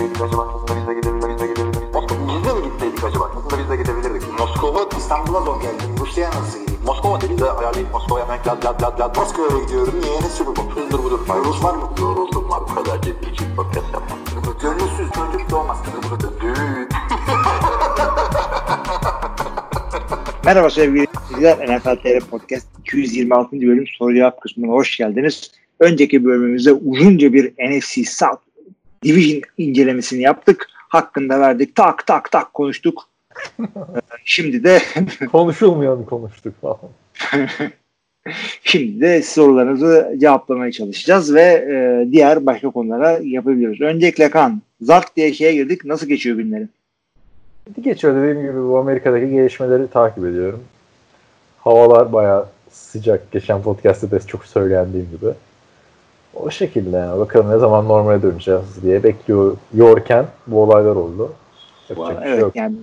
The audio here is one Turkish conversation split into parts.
gitseydik acaba? Aslında biz de gidebilirdik. Biz de mi gitseydik acaba? Aslında biz de gidebilirdik. Moskova, İstanbul'a zor geldim. Rusya'ya nasıl gideyim? Moskova dedi de ayarlayıp Moskova'ya hemen lad lad lad lad. Moskova'ya gidiyorum. Niye? Ne Super Bowl? Hızdır budur. Rus var mı? Yoruldum var. Bu kadar ciddi ciddi podcast yapmam. Gönülsüz çocuk doğmaz. Düğün. Merhaba sevgili izleyiciler. NFL TR Podcast 226. bölüm soru cevap kısmına hoş geldiniz. Önceki bölümümüzde uzunca bir NFC South Division incelemesini yaptık. Hakkında verdik. Tak tak tak konuştuk. Şimdi de Konuşulmayanı konuştuk falan. şimdi de sorularınızı cevaplamaya çalışacağız ve e, diğer başka konulara yapabiliyoruz. Öncelikle kan. Zark diye şeye girdik. Nasıl geçiyor günlerin? Geçiyor dediğim gibi bu Amerika'daki gelişmeleri takip ediyorum. Havalar bayağı sıcak. Geçen podcast'te de çok söylendiğim gibi. O şekilde yani. Bakalım ne zaman normale döneceğiz diye bekliyor yorken bu olaylar oldu. Yapacak bir şey Evet yok. yani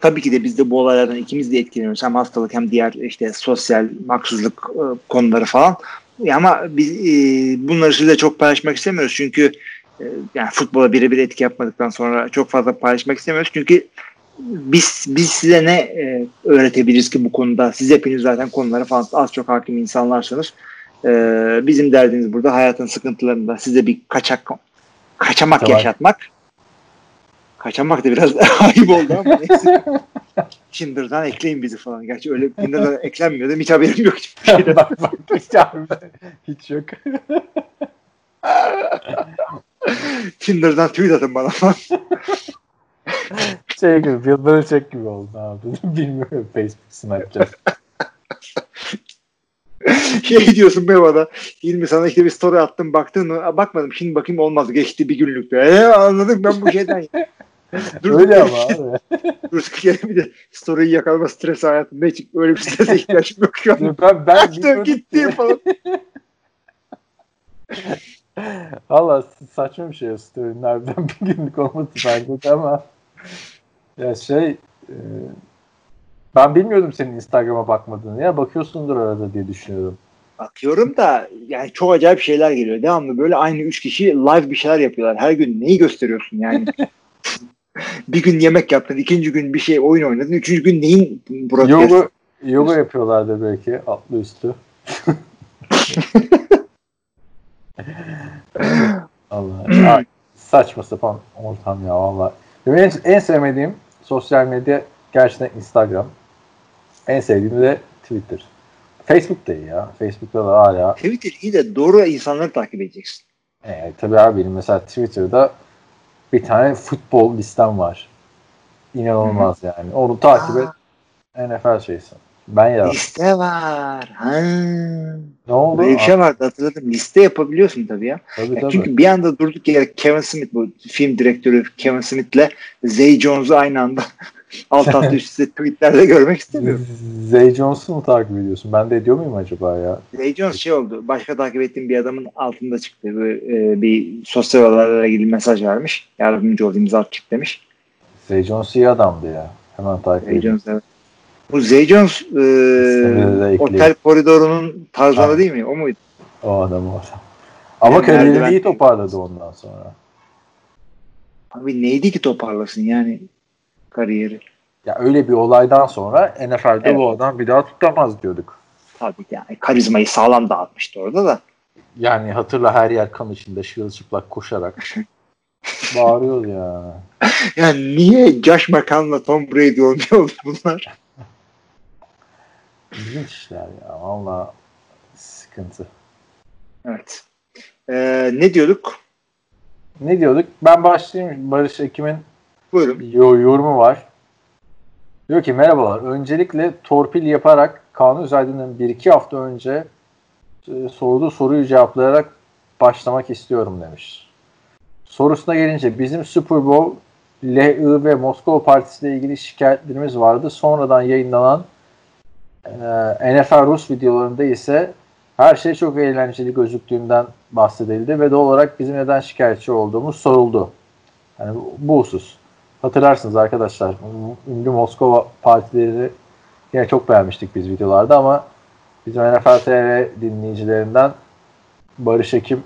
tabii ki de biz de bu olaylardan ikimiz de etkileniyoruz. Hem hastalık hem diğer işte sosyal haksızlık e, konuları falan. Ya ama biz e, bunları size çok paylaşmak istemiyoruz. Çünkü e, yani futbola birebir etki yapmadıktan sonra çok fazla paylaşmak istemiyoruz. Çünkü biz biz size ne e, öğretebiliriz ki bu konuda? Siz hepiniz zaten konulara falan az çok hakim insanlarsınız. E, bizim derdimiz burada hayatın sıkıntılarında size bir kaçak kaçamak Tamam. yaşatmak. Kaçamak da biraz ayıp oldu ama neyse. Tinder'dan ekleyin bizi falan. Gerçi öyle Tinder'dan eklenmiyor da hiç haberim yok. hiçbir şeyden. bak bak hiç, hiç yok. Tinder'dan tweet atın bana falan. Şey gibi Bill Belichick gibi oldu abi. Bilmiyorum Facebook Snapchat. şey diyorsun be bana. İlmi sana işte bir story attım baktın mı? Bakmadım şimdi bakayım olmaz. Geçti bir günlük. E, anladım ben bu şeyden. Dur, Öyle ama abi. Dur gene bir de story'i yakalama stres hayatımda hiç öyle bir strese ihtiyacım yok şu an. Ben, ben Baktım gitti falan. Valla saçma bir şey o story. Nereden bir günlük olması bence ama ya şey e, ben bilmiyordum senin Instagram'a bakmadığını ya bakıyorsundur arada diye düşünüyorum. Bakıyorum da yani çok acayip şeyler geliyor. Devamlı böyle aynı üç kişi live bir şeyler yapıyorlar. Her gün neyi gösteriyorsun yani? bir gün yemek yaptın, ikinci gün bir şey oyun oynadın, üçüncü gün neyin broadcast? Yoga, yoga yapıyorlardı belki altlı üstü. Allah. Saçma sapan ortam ya valla. Benim en, en sevmediğim sosyal medya gerçekten Instagram. En sevdiğim de Twitter. Facebook da iyi ya. Facebook'ta da hala. Twitter iyi de doğru insanları takip edeceksin. E, tabii abi benim mesela Twitter'da bir tane futbol listem var. İnanılmaz yani. Onu takip et. NFL şeysin. Ben ya. Liste var. Ha. Ne oldu? Böyle bir şey vardı hatırladım. Liste yapabiliyorsun tabii ya. Tabii Ya tabii. çünkü bir anda durduk yere Kevin Smith bu film direktörü Kevin Smith'le Zay Jones'u aynı anda alt alta üst üste tweetlerde görmek istemiyorum. Zay Jones'u mu takip ediyorsun? Ben de ediyor muyum acaba ya? Zay Jones şey oldu. Başka takip ettiğim bir adamın altında çıktı. Böyle, e, bir sosyal olaylarla ilgili mesaj vermiş. Yardımcı ol imza at demiş. Zay Jones iyi adamdı ya. Hemen takip Zay. Jones evet. Bu Zay Jones e, de otel koridorunun tarzanı Ha. değil mi? O muydu? O adam o adam. Ama Yani kariyerini iyi toparladı ondan sonra. Abi neydi ki toparlasın yani kariyeri? Ya öyle bir olaydan sonra NFL'de Evet. bu adam bir daha tutamaz diyorduk. Tabii yani karizmayı sağlam dağıtmıştı orada da. Yani hatırla her yer kan içinde şırılçıplak koşarak bağırıyor ya. Yani niye Josh McCown'la Tom Brady olmuyor bunlar? İlginç işler ya. Valla sıkıntı. Evet. Ee, ne diyorduk? Ne diyorduk? Ben başlayayım. Barış Ekim'in Buyurun. yo- yorumu var. Diyor ki merhabalar. Öncelikle torpil yaparak Kaan Özaydın'ın bir iki hafta önce e, sorduğu soruyu cevaplayarak başlamak istiyorum demiş. Sorusuna gelince bizim Super Bowl, LI ve Moskova Partisi ile ilgili şikayetlerimiz vardı. Sonradan yayınlanan e, NFL Rus videolarında ise her şey çok eğlenceli gözüktüğünden bahsedildi ve doğal olarak bizim neden şikayetçi olduğumuz soruldu. Yani bu, husus. Hatırlarsınız arkadaşlar ünlü Moskova partileri yine çok beğenmiştik biz videolarda ama bizim NFL TV dinleyicilerinden Barış Ekim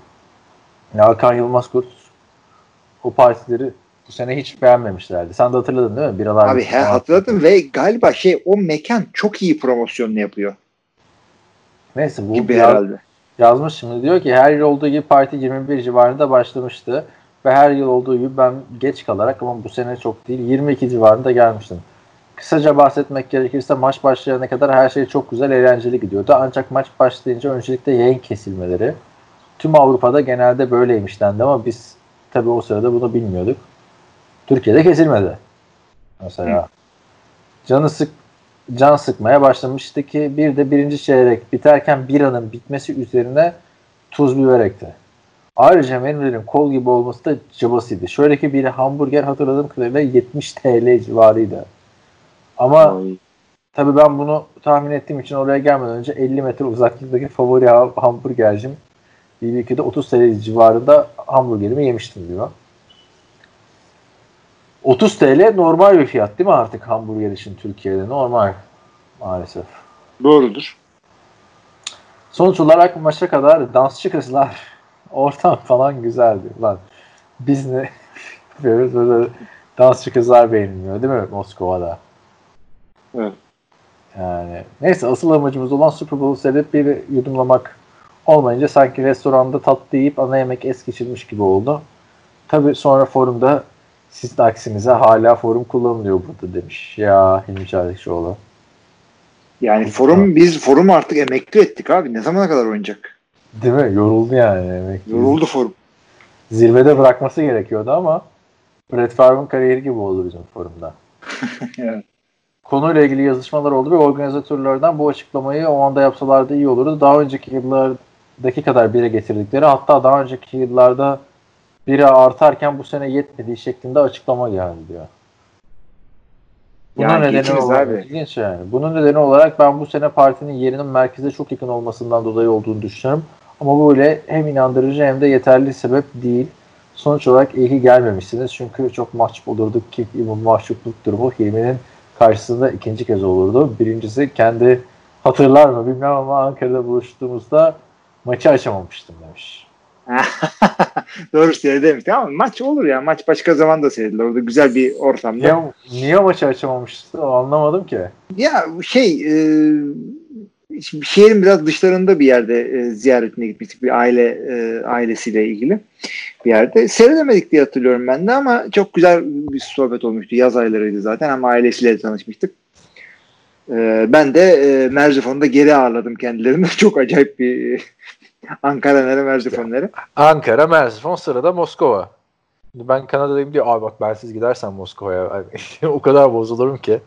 Hakan Yılmaz Kurt o partileri Bu sene hiç beğenmemişlerdi. Sen de hatırladın değil mi? Biralar Abi he, hatırladım ve galiba şey o mekan çok iyi promosyonunu yapıyor. Neyse bu Gibi biraz, herhalde. yazmış şimdi diyor ki her yıl olduğu gibi parti 21 civarında başlamıştı ve her yıl olduğu gibi ben geç kalarak ama bu sene çok değil 22 civarında gelmiştim. Kısaca bahsetmek gerekirse maç başlayana kadar her şey çok güzel eğlenceli gidiyordu. Ancak maç başlayınca öncelikle yayın kesilmeleri. Tüm Avrupa'da genelde böyleymiş dendi ama biz tabii o sırada bunu bilmiyorduk. Türkiye'de kesilmedi. Mesela. Hı. Canı sık can sıkmaya başlamıştı ki bir de birinci çeyrek biterken biranın bitmesi üzerine tuz biber ekti. Ayrıca menülerin kol gibi olması da cabasıydı. Şöyle ki bir hamburger hatırladığım kadarıyla 70 TL civarıydı. Ama tabii ben bunu tahmin ettiğim için oraya gelmeden önce 50 metre uzaklıktaki favori hamburgercim BBQ'de 30 TL civarında hamburgerimi yemiştim diyor. 30 TL normal bir fiyat değil mi artık hamburger için Türkiye'de? Normal maalesef. Doğrudur. Sonuç olarak maça kadar dansçı kızlar ortam falan güzeldi. Lan biz ne yapıyoruz burada dansçı kızlar beğenilmiyor değil mi Moskova'da? Evet. Yani neyse asıl amacımız olan Super Bowl seyredip bir yudumlamak olmayınca sanki restoranda tatlı yiyip ana yemek es geçirmiş gibi oldu. Tabi sonra forumda siz de aksinize hala forum kullanılıyor burada demiş. Ya Hilmi Çağrıkçıoğlu. Yani forum biz forum artık emekli ettik abi. Ne zamana kadar oynayacak? Değil mi? Yoruldu yani emekli. Yoruldu forum. Zirvede bırakması gerekiyordu ama Brett Favre'ın kariyeri gibi oldu bizim forumda. evet. Konuyla ilgili yazışmalar oldu ve organizatörlerden bu açıklamayı o anda yapsalardı iyi olurdu. Daha önceki yıllardaki kadar bire getirdikleri hatta daha önceki yıllarda biri artarken bu sene yetmediği şeklinde açıklama geldi diyor. Bunun yani nedeni olarak abi. ilginç yani. Bunun nedeni olarak ben bu sene partinin yerinin merkeze çok yakın olmasından dolayı olduğunu düşünüyorum. Ama böyle hem inandırıcı hem de yeterli sebep değil. Sonuç olarak iyi ki gelmemişsiniz. Çünkü çok mahcup olurduk ki bu mahcupluk durumu Hilmi'nin karşısında ikinci kez olurdu. Birincisi kendi hatırlar mı bilmem ama Ankara'da buluştuğumuzda maçı açamamıştım demiş. Doğru seyredemedik ama maç olur ya. Maç başka zaman da seyredilir. Orada güzel bir ortamda. Niye, niye maçı açamamıştı? Anlamadım ki. Ya şey e, şehrin biraz dışlarında bir yerde e, ziyaretine gitmiştik. Bir aile e, ailesiyle ilgili bir yerde. Seyredemedik diye hatırlıyorum ben de ama çok güzel bir sohbet olmuştu. Yaz aylarıydı zaten ama ailesiyle tanışmıştık. E, ben de e, Merzifon'da geri ağırladım kendilerini. çok acayip bir Ankara nere Merzifon nere? Ankara, Merzifon sırada Moskova. Ben Kanada'dayım diye abi bak ben siz gidersen Moskova'ya o kadar bozulurum ki.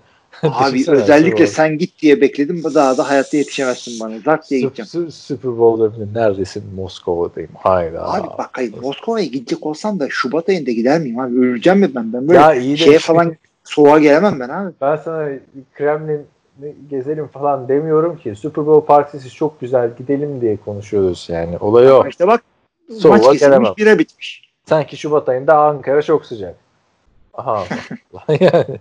Abi özellikle sen git diye bekledim. Daha da hayatta yetişemezsin bana. Zart diye gideceğim. Super Bowl'da neredesin? Moskova'dayım. Hayda. Abi bak hayır Moskova'ya gidecek olsam da Şubat ayında gider miyim abi? Öleceğim mi ben? Ben böyle ya şeye falan soğuğa gelemem ben abi. Ben sana Kremlin gezelim falan demiyorum ki. Super Bowl partisi çok güzel gidelim diye konuşuyoruz yani. Olay o. İşte bak Soğuğa maç kesilmiş bire bitmiş. Sanki Şubat ayında Ankara çok sıcak. Aha. yani.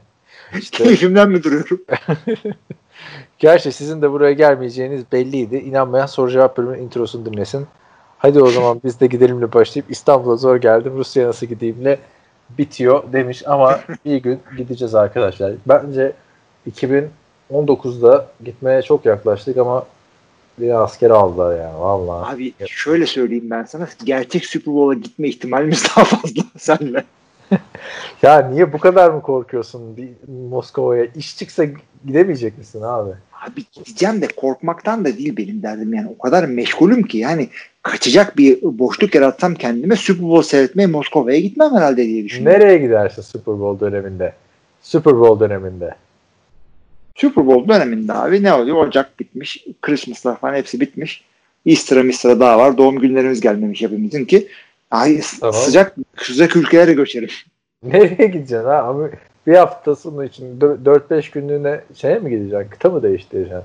İşte... Keyfimden mi duruyorum? Gerçi sizin de buraya gelmeyeceğiniz belliydi. İnanmayan soru cevap bölümünün introsunu dinlesin. Hadi o zaman biz de gidelimle başlayıp İstanbul'a zor geldim. Rusya nasıl gideyimle bitiyor demiş ama bir gün gideceğiz arkadaşlar. Bence 2019'da gitmeye çok yaklaştık ama bir asker aldılar yani vallahi. Abi şöyle söyleyeyim ben sana gerçek Super Bowl'a gitme ihtimalimiz daha fazla senle. ya niye bu kadar mı korkuyorsun bir Moskova'ya? İş çıksa gidemeyecek misin abi? Abi gideceğim de korkmaktan da değil benim derdim yani. O kadar meşgulüm ki yani kaçacak bir boşluk yaratsam kendime Super Bowl seyretmeye Moskova'ya gitmem herhalde diye düşünüyorum. Nereye gidersin Super Bowl döneminde? Super Bowl döneminde. Super Bowl döneminde abi ne oluyor? Ocak bitmiş. Christmas'lar falan hepsi bitmiş. Easter'a Mister'a daha var. Doğum günlerimiz gelmemiş hepimizin ki. Ay tamam. sıcak sıcak ülkelere göçerim. Nereye gideceksin ha? Ama bir hafta sonu için 4-5 günlüğüne şeye mi gideceksin? Kıta mı değiştireceksin?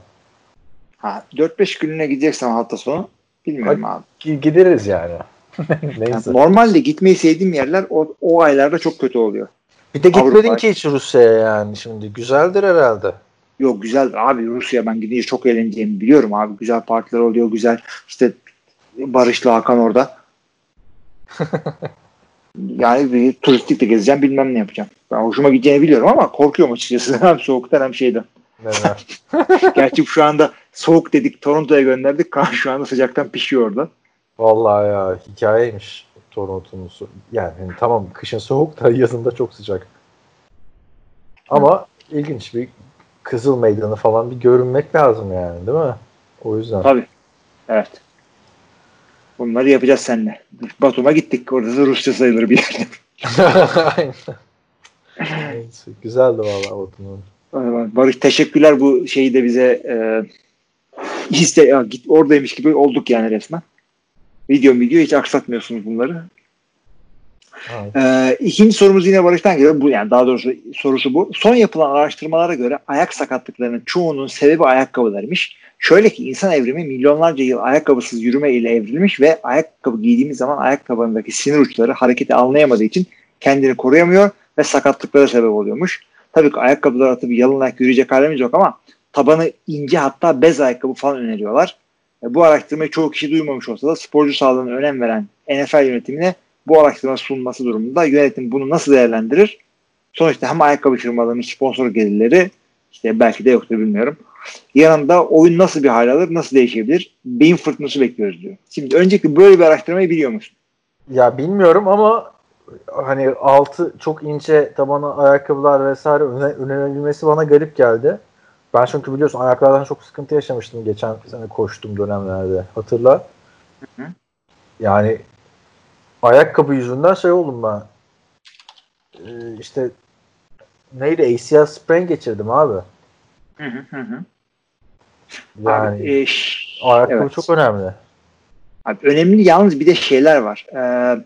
Ha 4-5 günlüğüne gideceksen hafta sonu bilmiyorum Hadi, abi. Gideriz yani. Neyse. Yani normalde gitmeyi sevdiğim yerler o, o aylarda çok kötü oluyor. Bir de gitmedin Avrupa. ki hiç Rusya'ya yani şimdi. Güzeldir herhalde. Yok güzeldir abi Rusya ben gidince çok eğleneceğimi biliyorum abi. Güzel partiler oluyor güzel. İşte Barış'la Hakan orada. Yani bir turistik de gezeceğim bilmem ne yapacağım. Ben hoşuma gideceğini biliyorum ama korkuyorum açıkçası. hem soğuktan hem şeyden. Gerçi şu anda soğuk dedik Toronto'ya gönderdik. Kaan şu anda sıcaktan pişiyor orada. Vallahi ya hikayeymiş Toronto'nun. Yani hani tamam kışın soğuk da yazında çok sıcak. Ama ilginç bir Kızıl Meydanı falan bir görünmek lazım yani değil mi? O yüzden. Tabii. Evet. Bunları yapacağız seninle. Batum'a gittik. Orada da Rusça sayılır bir yerde. Aynen. Neyse, Güzeldi vallahi Batum'un. Barış teşekkürler bu şeyi de bize e, iste, ya, git oradaymış gibi olduk yani resmen. Video video hiç aksatmıyorsunuz bunları. Evet. Ee, ikinci sorumuz yine Barış'tan geliyor. Bu yani daha doğrusu sorusu bu. Son yapılan araştırmalara göre ayak sakatlıklarının çoğunun sebebi ayakkabılarmış. Şöyle ki insan evrimi milyonlarca yıl ayakkabısız yürüme ile evrilmiş ve ayakkabı giydiğimiz zaman ayak tabanındaki sinir uçları hareketi anlayamadığı için kendini koruyamıyor ve sakatlıklara sebep oluyormuş. Tabii ki ayakkabılar atıp yalın ayak yürüyecek halimiz yok ama tabanı ince hatta bez ayakkabı falan öneriyorlar. E, bu araştırmayı çoğu kişi duymamış olsa da sporcu sağlığına önem veren NFL yönetimine bu araştırma sunulması durumunda yönetim bunu nasıl değerlendirir? Sonuçta hem ayakkabı firmalarının sponsor gelirleri işte belki de yoktur bilmiyorum. Yanında oyun nasıl bir hal alır, nasıl değişebilir? Beyin fırtınası bekliyoruz diyor. Şimdi öncelikle böyle bir araştırmayı biliyor musun? Ya bilmiyorum ama hani altı çok ince tabanı ayakkabılar vesaire öne, önerilmesi bana garip geldi. Ben çünkü biliyorsun ayaklardan çok sıkıntı yaşamıştım geçen sene koştuğum dönemlerde. Hatırla. Hı hı. Yani ayakkabı yüzünden şey oldum ben. Ee, işte neydi ACL sprain geçirdim abi. Hı hı hı. Yani Abi, e, ayakkabı evet. çok önemli. Abi önemli yalnız bir de şeyler var. Ee,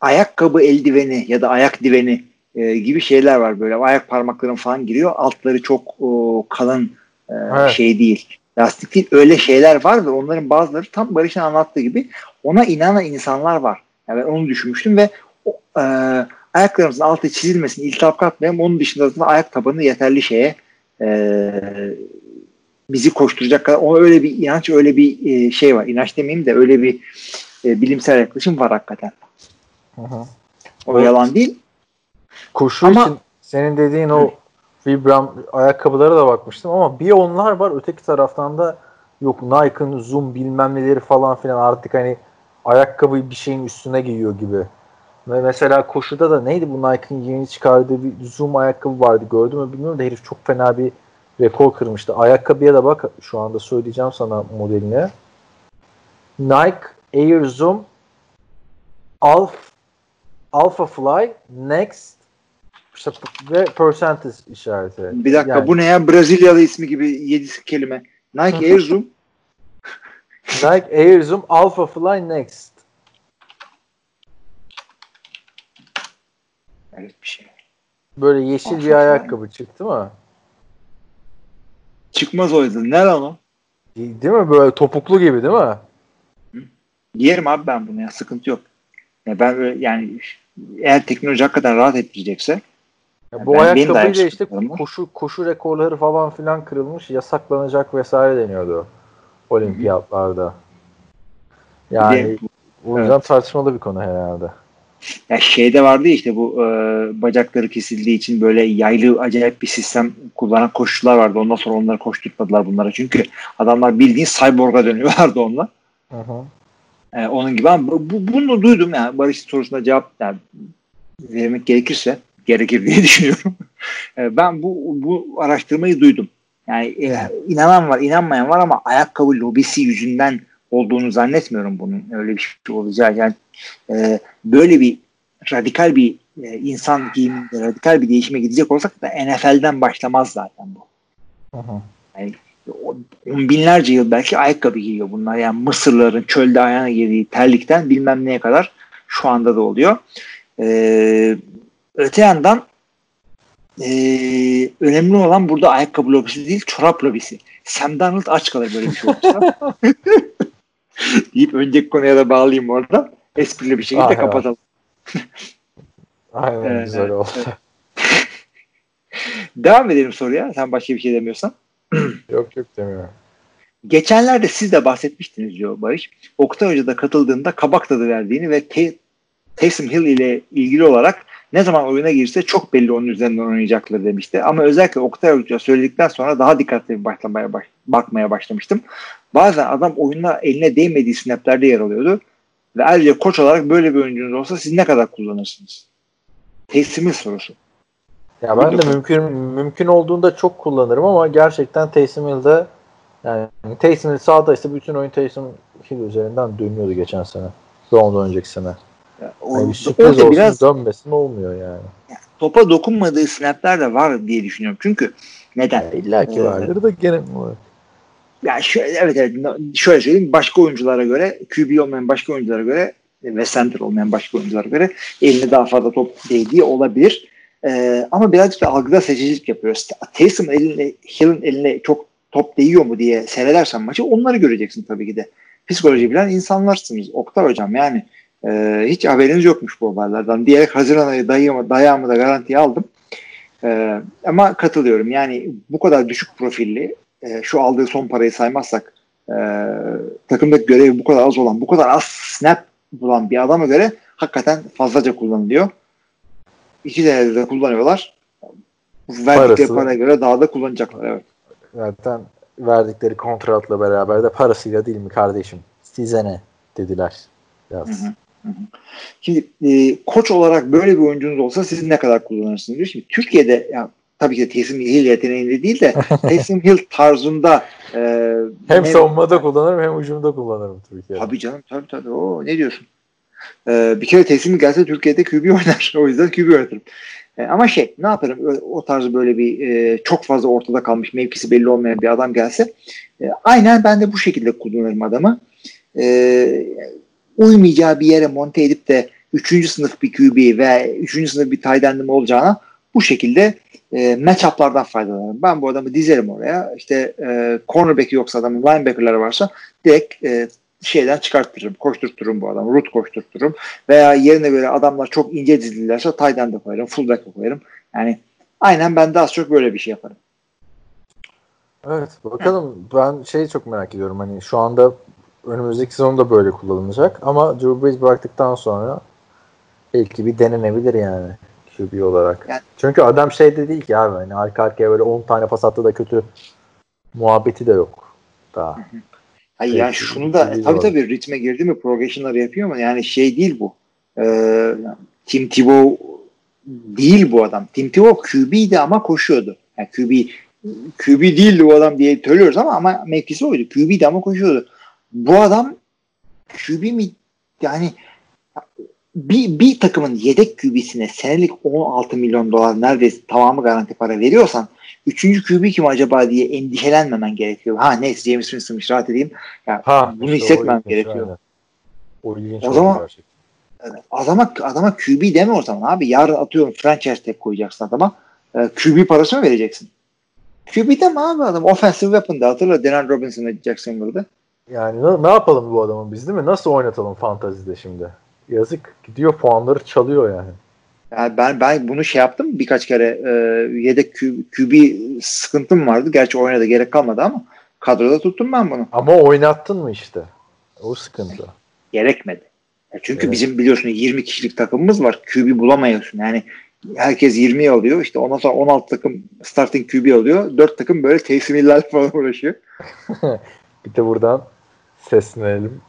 ayakkabı eldiveni ya da ayak diveni e, gibi şeyler var böyle. Ayak parmakların falan giriyor. Altları çok o, kalın e, Evet. şey değil. Lastik değil. Öyle şeyler var ve onların bazıları tam Barış'ın anlattığı gibi ona inanan insanlar var. Yani ben onu düşünmüştüm ve o, e, ayaklarımızın altı çizilmesin, iltihap katmayalım. Onun dışında da ayak tabanı yeterli şeye e, bizi koşturacak kadar o öyle bir inanç öyle bir e, şey var. İnanç demeyeyim de öyle bir e, bilimsel yaklaşım var hakikaten. Hı hı. O Evet. yalan değil. Koşu Ama- için senin dediğin o Vibram ayakkabılara da bakmıştım ama bir onlar var öteki taraftan da yok Nike'ın Zoom bilmem neleri falan filan artık hani ayakkabıyı bir şeyin üstüne giyiyor gibi. Ve mesela koşuda da neydi bu Nike'ın yeni çıkardığı bir Zoom ayakkabı vardı gördün mü bilmiyorum da herif çok fena bir rekor kırmıştı. Ayakkabıya da bak şu anda söyleyeceğim sana modeline. Nike Air Zoom Alpha, Alpha Fly Next işte ve percentage işareti. Bir dakika Yani bu ne ya? Brezilyalı ismi gibi 7 kelime. Nike Air Zoom. Nike Air Zoom Alpha Fly Next. Evet bir şey. Böyle yeşil Alpha bir Fly. ayakkabı çıktı mı? Çıkmaz o yüzden. Ne lan o? Değil mi? Böyle topuklu gibi değil mi? Giyerim abi ben bunu ya. Sıkıntı yok. Ya ben böyle yani eğer teknoloji hakikaten rahat ettirecekse Ya bu de ayakkabıyla ayak işte koşu koşu rekorları falan filan kırılmış, yasaklanacak vesaire deniyordu olimpiyatlarda. Yani o yüzden tartışmalı bir konu herhalde. Ya şeyde vardı ya işte bu e, bacakları kesildiği için böyle yaylı acayip bir sistem kullanan koşucular vardı. Ondan sonra onları koşturtmadılar bunlara. Çünkü adamlar bildiğin cyborg'a dönüyorlardı onunla. Hı hı. E, onun gibi ama bu, bu- bunu duydum yani Barış sorusuna cevap yani vermek gerekirse gerekir diye düşünüyorum. E, ben bu bu araştırmayı duydum. Yani e, inanan var, inanmayan var ama ayakkabı lobisi yüzünden olduğunu zannetmiyorum bunun. Öyle bir şey olacağı. Yani e, böyle bir radikal bir e, insan giyiminde radikal bir değişime gidecek olsak da NFL'den başlamaz zaten bu. Hı. O- on binlerce yıl belki ayakkabı giyiyor bunlar. Yani Mısırların çölde ayağına girdiği terlikten bilmem neye kadar şu anda da oluyor. Ee, öte yandan ee, önemli olan burada ayakkabı lobisi değil çorap lobisi. Sam Darnold aç kalır böyle bir şey olursa. deyip önceki konuya da bağlayayım oradan. Esprili bir şekilde Ah, evet. kapatalım. Aynen Evet, güzel oldu. Devam edelim soruya. Sen başka bir şey demiyorsan. yok yok demiyorum. Geçenlerde siz de bahsetmiştiniz diyor Barış. Oktay Hoca da katıldığında kabak tadı verdiğini ve te- Taysom Hill ile ilgili olarak ne zaman oyuna girse çok belli onun üzerinden oynayacakları demişti. Ama özellikle Oktay Hoca söyledikten sonra daha dikkatli başlamaya baş, bakmaya başlamıştım. Bazen adam oyuna eline değmediği snaplerde yer alıyordu. Ve ayrıca koç olarak böyle bir oyuncunuz olsa siz ne kadar kullanırsınız? Hill sorusu. Ya ben de mümkün mümkün olduğunda çok kullanırım ama gerçekten Taysom Hill'de yani Taysom Hill sağdaysa bütün oyun Taysom Hill üzerinden dönüyordu geçen sene. Ondan önceki sene. O, Yani sürpriz olsun biraz, dönmesin olmuyor yani. yani. Topa dokunmadığı snapler de var diye düşünüyorum. Çünkü neden? Ya İlla ki vardır da gene var. Ya şöyle, evet evet şöyle söyleyeyim başka oyunculara göre QB olmayan başka oyunculara göre ve center olmayan başka oyunculara göre eline daha fazla top değdiği olabilir. Ee, ama birazcık da algıda seçicilik yapıyoruz. Taysom eline, Hill'in eline çok top değiyor mu diye seyredersen maçı onları göreceksin tabii ki de. Psikoloji bilen insanlarsınız. Oktay hocam yani e, hiç haberiniz yokmuş bu olaylardan diyerek Haziran ayı dayağımı, dayağımı da garantiye aldım. E, ama katılıyorum. Yani bu kadar düşük profilli e, şu aldığı son parayı saymazsak e, takımdaki görevi bu kadar az olan, bu kadar az snap bulan bir adama göre hakikaten fazlaca kullanılıyor. İki senede de kullanıyorlar. Verdikleri paraya göre daha da kullanacaklar. Evet. Zaten verdikleri kontratla beraber de parasıyla değil mi kardeşim? Size ne dediler. Biraz. Hı hı. Şimdi e, koç olarak böyle bir oyuncunuz olsa siz ne kadar kullanırsınız diyor. Şimdi Türkiye'de ya, tabii ki de Taysom Hill yeteneğinde değil de Taysom Hill tarzında e, hem ne, savunmada kullanırım hem hücumda kullanırım Türkiye'de. Tabii canım tabii tabii. O ne diyorsun? E, bir kere Taysom gelse Türkiye'de QB oynar. o yüzden QB oynatırım. E, ama şey ne yaparım o tarzı böyle bir e, çok fazla ortada kalmış mevkisi belli olmayan bir adam gelse e, aynen ben de bu şekilde kullanırım adamı. E, uymayacağı bir yere monte edip de 3. sınıf bir QB ve 3. sınıf bir tight olacağına bu şekilde e, matchup'lardan faydalanırım. Ben bu adamı dizerim oraya. İşte e, cornerback'i yoksa adamın linebacker'ları varsa direkt e, şeyden çıkarttırırım. Koşturturum bu adamı. Root koşturturum. Veya yerine göre adamlar çok ince dizilirlerse tight end de koyarım. Fullback de koyarım. Yani aynen ben de az çok böyle bir şey yaparım. Evet bakalım ben şeyi çok merak ediyorum hani şu anda önümüzdeki sezonda böyle kullanılacak ama Drew Brees bıraktıktan sonra belki bir denenebilir yani QB olarak. Yani, Çünkü adam şey de değil ki abi hani arka arkaya böyle 10 tane pas attı da kötü muhabbeti de yok daha. Hayır yani şunu da tabii tabii ritme girdi mi progression'ları yapıyor ama yani şey değil bu. Ee, Tim Tebow değil bu adam. Tim Tebow QB'ydi ama koşuyordu. Yani QB QB değildi bu adam diye söylüyoruz ama ama mevkisi oydu. QB'di ama koşuyordu. Bu adam QB mi yani bir, bir takımın yedek QB'sine senelik 16 milyon dolar neredeyse tamamı garanti para veriyorsan Üçüncü QB kim acaba diye endişelenmemen gerekiyor. Ha neyse James Winston'mış rahat edeyim. Yani ha, bunu işte hissetmem gerekiyor. O, o zaman gerçekten. adama, adama QB deme o zaman abi. Yarın atıyorum franchise tag koyacaksın adama. E, QB parası mı vereceksin? QB deme abi adam. Offensive weapon'da hatırla Denan Robinson'ı Jacksonville'da. Yani ne, ne yapalım bu adamın biz değil mi? Nasıl oynatalım fantazide şimdi? Yazık gidiyor puanları çalıyor yani. Yani ben ben bunu şey yaptım birkaç kere e, yedek QB sıkıntım vardı. Gerçi oynadı gerek kalmadı ama kadroda tuttum ben bunu. Ama oynattın mı işte? O sıkıntı. Gerekmedi. Ya çünkü evet. bizim biliyorsun 20 kişilik takımımız var. QB bulamıyorsun. Yani herkes 20 alıyor. İşte ondan sonra 16 takım starting QB alıyor. 4 takım böyle teslimler falan uğraşıyor. bir de buradan seslenelim.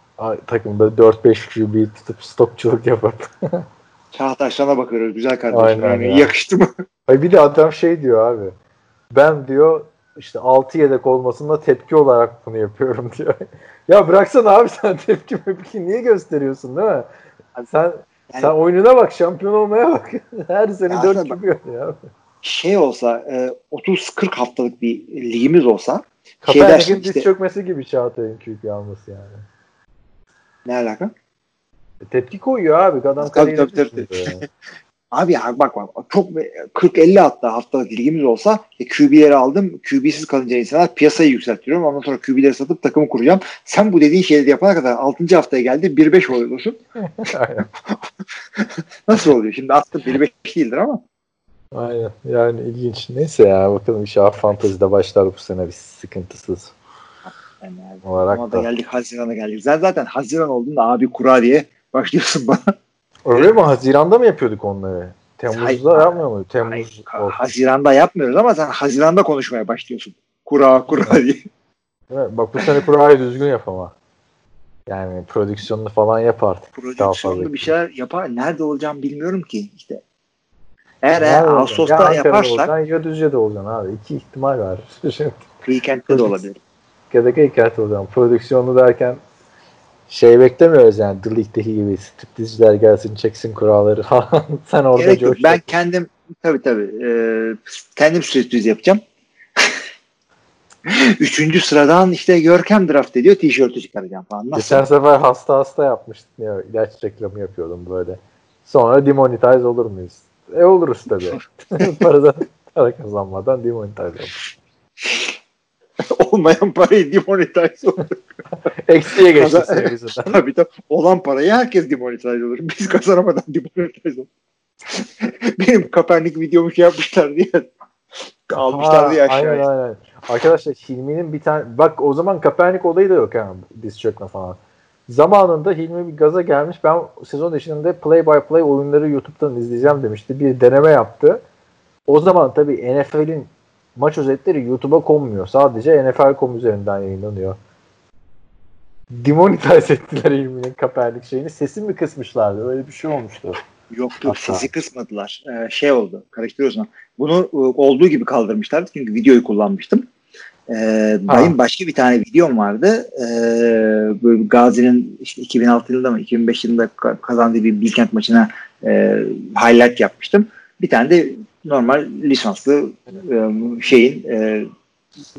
Takımda 4-5 QB tutup stokçuluk yapıp Çağataşlarına bakıyoruz güzel kardeşim. Aynen yani ya. yakıştı mı? Hayır bir de adam şey diyor abi. Ben diyor işte 6 yedek olmasında tepki olarak bunu yapıyorum diyor. ya bıraksana abi sen tepki mepki niye gösteriyorsun değil mi? Sen yani, sen oyununa bak, şampiyon olmaya bak. Her sene 4 gibi ya. Şey olsa e, 30-40 haftalık bir ligimiz olsa Kapanag'ın şey diz işte, çökmesi gibi Çağatay'ın QB alması yani. Ne alaka? E, tepki koyuyor abi. Adam tabii, tabii, tabii. abi ya bak bak çok 40-50 hatta haftalık ligimiz olsa e, QB'leri aldım. QB'siz kalınca insanlar piyasayı yükseltiyorum. Ondan sonra QB'leri satıp takımı kuracağım. Sen bu dediğin şeyleri yapana kadar 6. haftaya geldi 1-5 oluyorsun. Nasıl oluyor? Şimdi aslında 1-5 değildir ama. Aynen. Yani ilginç. Neyse ya bakalım inşallah fantazide başlar bu sene bir sıkıntısız. Yani, olarak da. da geldik Haziran'a geldik. Sen zaten Haziran olduğunda abi kura diye başlıyorsun bana. Öyle mi? Haziranda mı yapıyorduk onları? Temmuz'da Hayır. yapmıyor muydu? Temmuz. Hayır. Haziran'da yapmıyoruz ama sen Haziran'da konuşmaya başlıyorsun. Kura kura diye. Evet, bak bu sene kurayı düzgün yap ama. Yani prodüksiyonunu falan yap artık. Fazla. bir şeyler yapar. Nerede olacağım bilmiyorum ki işte. Eğer olacaksın? Ağustos'ta Ya yaparsak olacaksın, ya Düzce'de olacaksın abi. İki ihtimal var. Weekend'de de olabilir. da Kayıkert olacaksın. Prodüksiyonlu derken şey beklemiyoruz yani The League'deki gibi striptizciler gelsin çeksin kuralları falan. Sen orada Gerek yok. coş. Ben kendim tabii tabii e, kendim sürpriz yapacağım. Üçüncü sıradan işte Görkem draft ediyor. Tişörtü çıkaracağım falan. Nasıl? Geçen sefer hasta hasta yapmıştın ya. ilaç reklamı yapıyordum böyle. Sonra demonetize olur muyuz? E oluruz tabii. Paradan para kazanmadan demonetize olur. Olmayan parayı demonetize olur. Eksiye geçti tabii tabii. Olan parayı herkes demonetize olur. Biz kazanamadan demonetize olur. Benim Kaepernick videomu şey yapmışlar diye. Almışlar diye aşağıya. Aynen aynen. Arkadaşlar Hilmi'nin bir tane bak o zaman Kaepernick olayı da yok ha diz çökme falan. Zamanında Hilmi bir gaza gelmiş. Ben sezon içinde play by play oyunları YouTube'dan izleyeceğim demişti. Bir deneme yaptı. O zaman tabii NFL'in maç özetleri YouTube'a konmuyor. Sadece NFL.com üzerinden yayınlanıyor. Demonetize ettiler Hilmi'nin Kaepernick şeyini. Sesini mi kısmışlardı? Öyle bir şey olmuştu. Yok yok Hatta. sesi kısmadılar. Ee, şey oldu. Karıştırıyorsun. Bunu e, olduğu gibi kaldırmışlardı. Çünkü videoyu kullanmıştım. Ee, benim başka bir tane videom vardı. Ee, böyle Gazi'nin işte 2006 yılında mı 2005 yılında ka- kazandığı bir Bilkent maçına e, highlight yapmıştım. Bir tane de normal lisanslı e, şeyin e,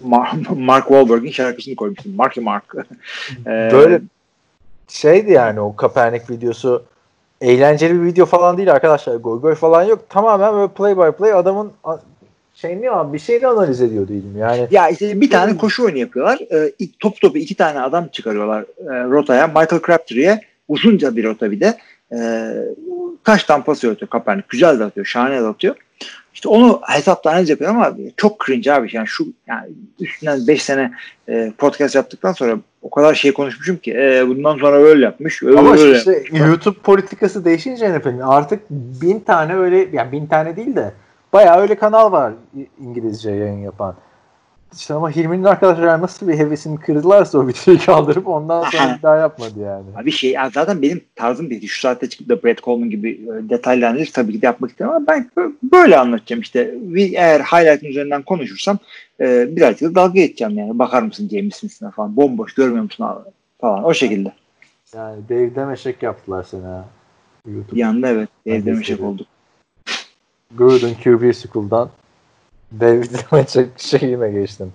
Mar- Mark Wahlberg'in şarkısını koymuştum. Marky Mark. Ee, Böyle şeydi yani o Kaepernick videosu eğlenceli bir video falan değil arkadaşlar. Goy goy falan yok. Tamamen böyle play by play adamın a- şeyini ama bir şeyini analiz ediyor değilim yani. Ya işte bir tane koşu oyunu yapıyorlar. Ee, ilk top topu iki tane adam çıkarıyorlar e, rotaya. Michael Crabtree'ye uzunca bir rota bir de. E, taş tampası atıyor Kaepernick. Güzel de atıyor. Şahane de atıyor. İşte onu hesapta analiz yapıyor ama çok cringe abi. Yani şu yani üstünden 5 sene e, podcast yaptıktan sonra o kadar şey konuşmuşum ki e, bundan sonra öyle yapmış. Öyle, Ama öyle işte yapmış. YouTube politikası değişince NFL'in artık bin tane öyle yani bin tane değil de bayağı öyle kanal var İngilizce yayın yapan. İşte ama Hilmi'nin arkadaşlar nasıl bir hevesini kırdılarsa o videoyu kaldırıp ondan sonra bir daha yapmadı yani. Abi şey zaten benim tarzım değil. Şu saatte çıkıp da Brett Coleman gibi e, detaylı analiz tabii ki de yapmak istemem ama ben bö- böyle anlatacağım işte. Eğer highlight'ın üzerinden konuşursam e, birazcık da dalga geçeceğim yani. Bakar mısın James Smith'ine falan. Bomboş görmüyor musun falan. O şekilde. Yani Dave Demeşek yaptılar seni ha. Bir YouTube. anda evet. Ben de Evde meşek seviyorum. olduk. Gruden QB School'dan David Demeşek şeyine geçtim.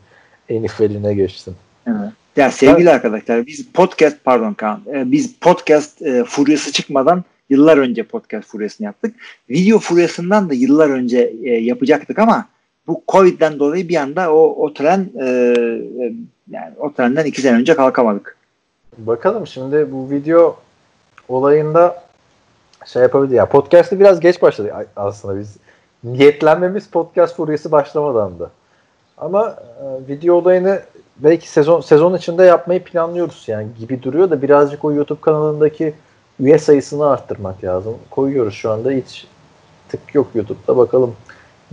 NFL'ine geçtim. Evet. Ya sevgili arkadaşlar biz podcast pardon Kaan e, biz podcast e, furyası çıkmadan yıllar önce podcast furyasını yaptık. Video furyasından da yıllar önce e, yapacaktık ama bu Covid'den dolayı bir anda o, o tren e, e, yani o trenden iki sene önce kalkamadık. Bakalım şimdi bu video olayında şey yapabildi ya podcast'ı biraz geç başladı aslında biz niyetlenmemiz podcast furyası başlamadandı. Ama e, video olayını belki sezon sezon içinde yapmayı planlıyoruz yani gibi duruyor da birazcık o YouTube kanalındaki üye sayısını arttırmak lazım. Koyuyoruz şu anda hiç tık yok YouTube'da bakalım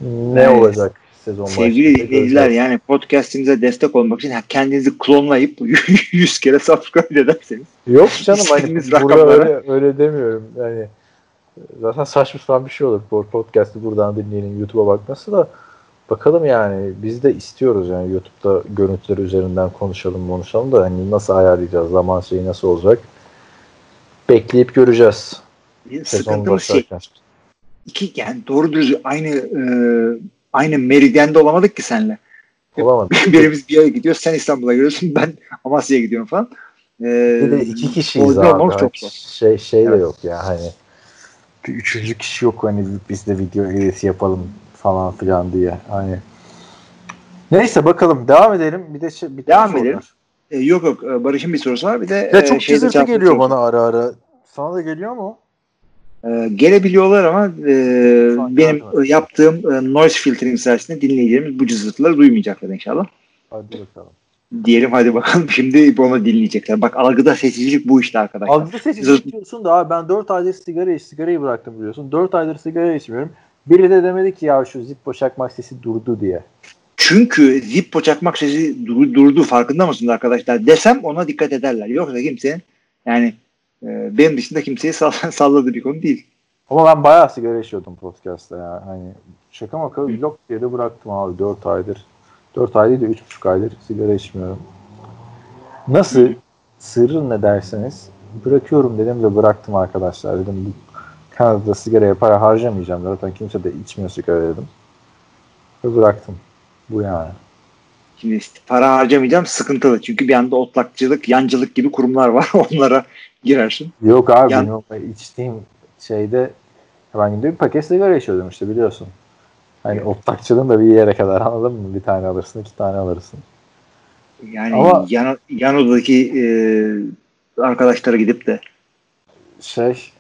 ne Evet. olacak sezon Sevgili dinleyiciler yani podcast'imize destek olmak için kendinizi klonlayıp 100 kere subscribe ederseniz. Yok canım hani burada öyle, öyle demiyorum. Yani zaten saçma sapan bir şey olur. Bu podcast'ı buradan dinleyenin YouTube'a bakması da bakalım yani biz de istiyoruz yani YouTube'da görüntüleri üzerinden konuşalım konuşalım da hani nasıl ayarlayacağız zaman şeyi nasıl olacak bekleyip göreceğiz. Sezon Sıkıntımız şey iki yani doğru düzgün aynı e, aynı meridyende olamadık ki seninle. Olamadı. Birimiz bir yere gidiyor. Sen İstanbul'a gidiyorsun. Ben Amasya'ya gidiyorum falan. Ee, Bir de iki kişiyiz abi. çok zor. Şey, şey de Evet. yok ya hani bir üçüncü kişi yok hani biz de video editi yapalım falan filan diye. Hani Neyse bakalım devam edelim. Bir de şey, bir Devam sorular. edelim. Ee, yok yok. Ee, Barış'ın bir sorusu var. Bir de Ya e, çok çizirti geliyor sorusu. bana ara ara. Sana da geliyor mu? Ee, gelebiliyorlar ama e, benim e, yaptığım e, noise filtering sayesinde dinleyicilerimiz bu cızırtıları duymayacaklar inşallah. Hadi bakalım. Diyelim hadi bakalım şimdi onu dinleyecekler. Bak algıda seçicilik bu işte arkadaşlar. Algıda seçicilik diyorsun da abi ben 4 aydır sigara sigarayı bıraktım biliyorsun. 4 aydır sigara içmiyorum. Biri de demedi ki ya şu Zippo çakmak sesi durdu diye. Çünkü Zippo çakmak sesi dur, durdu farkında mısınız arkadaşlar? Desem ona dikkat ederler. Yoksa kimsenin yani e, benim dışında kimseyi salladığı bir konu değil. Ama ben bayağı sigara içiyordum podcast'ta ya. Hani şaka maka vlog diye de bıraktım abi 4 aydır. 4 ay değil de 3,5 aydır sigara içmiyorum. Nasıl? Sırrı ne derseniz bırakıyorum dedim ve bıraktım arkadaşlar. Dedim Kanada'da sigaraya para harcamayacağım. Zaten kimse de içmiyor sigara dedim. Ve bıraktım. Bu yani. Şimdi para harcamayacağım sıkıntılı. Çünkü bir anda otlakçılık, yancılık gibi kurumlar var. Onlara girersin. Yok abi Yan... benim içtiğim şeyde ben günde bir paket sigara içiyordum işte biliyorsun. Hani otlakçılığın da bir yere kadar anladın mı? Bir tane alırsın, iki tane alırsın. Yani Ama, yan, yan odadaki e, arkadaşlara gidip de şey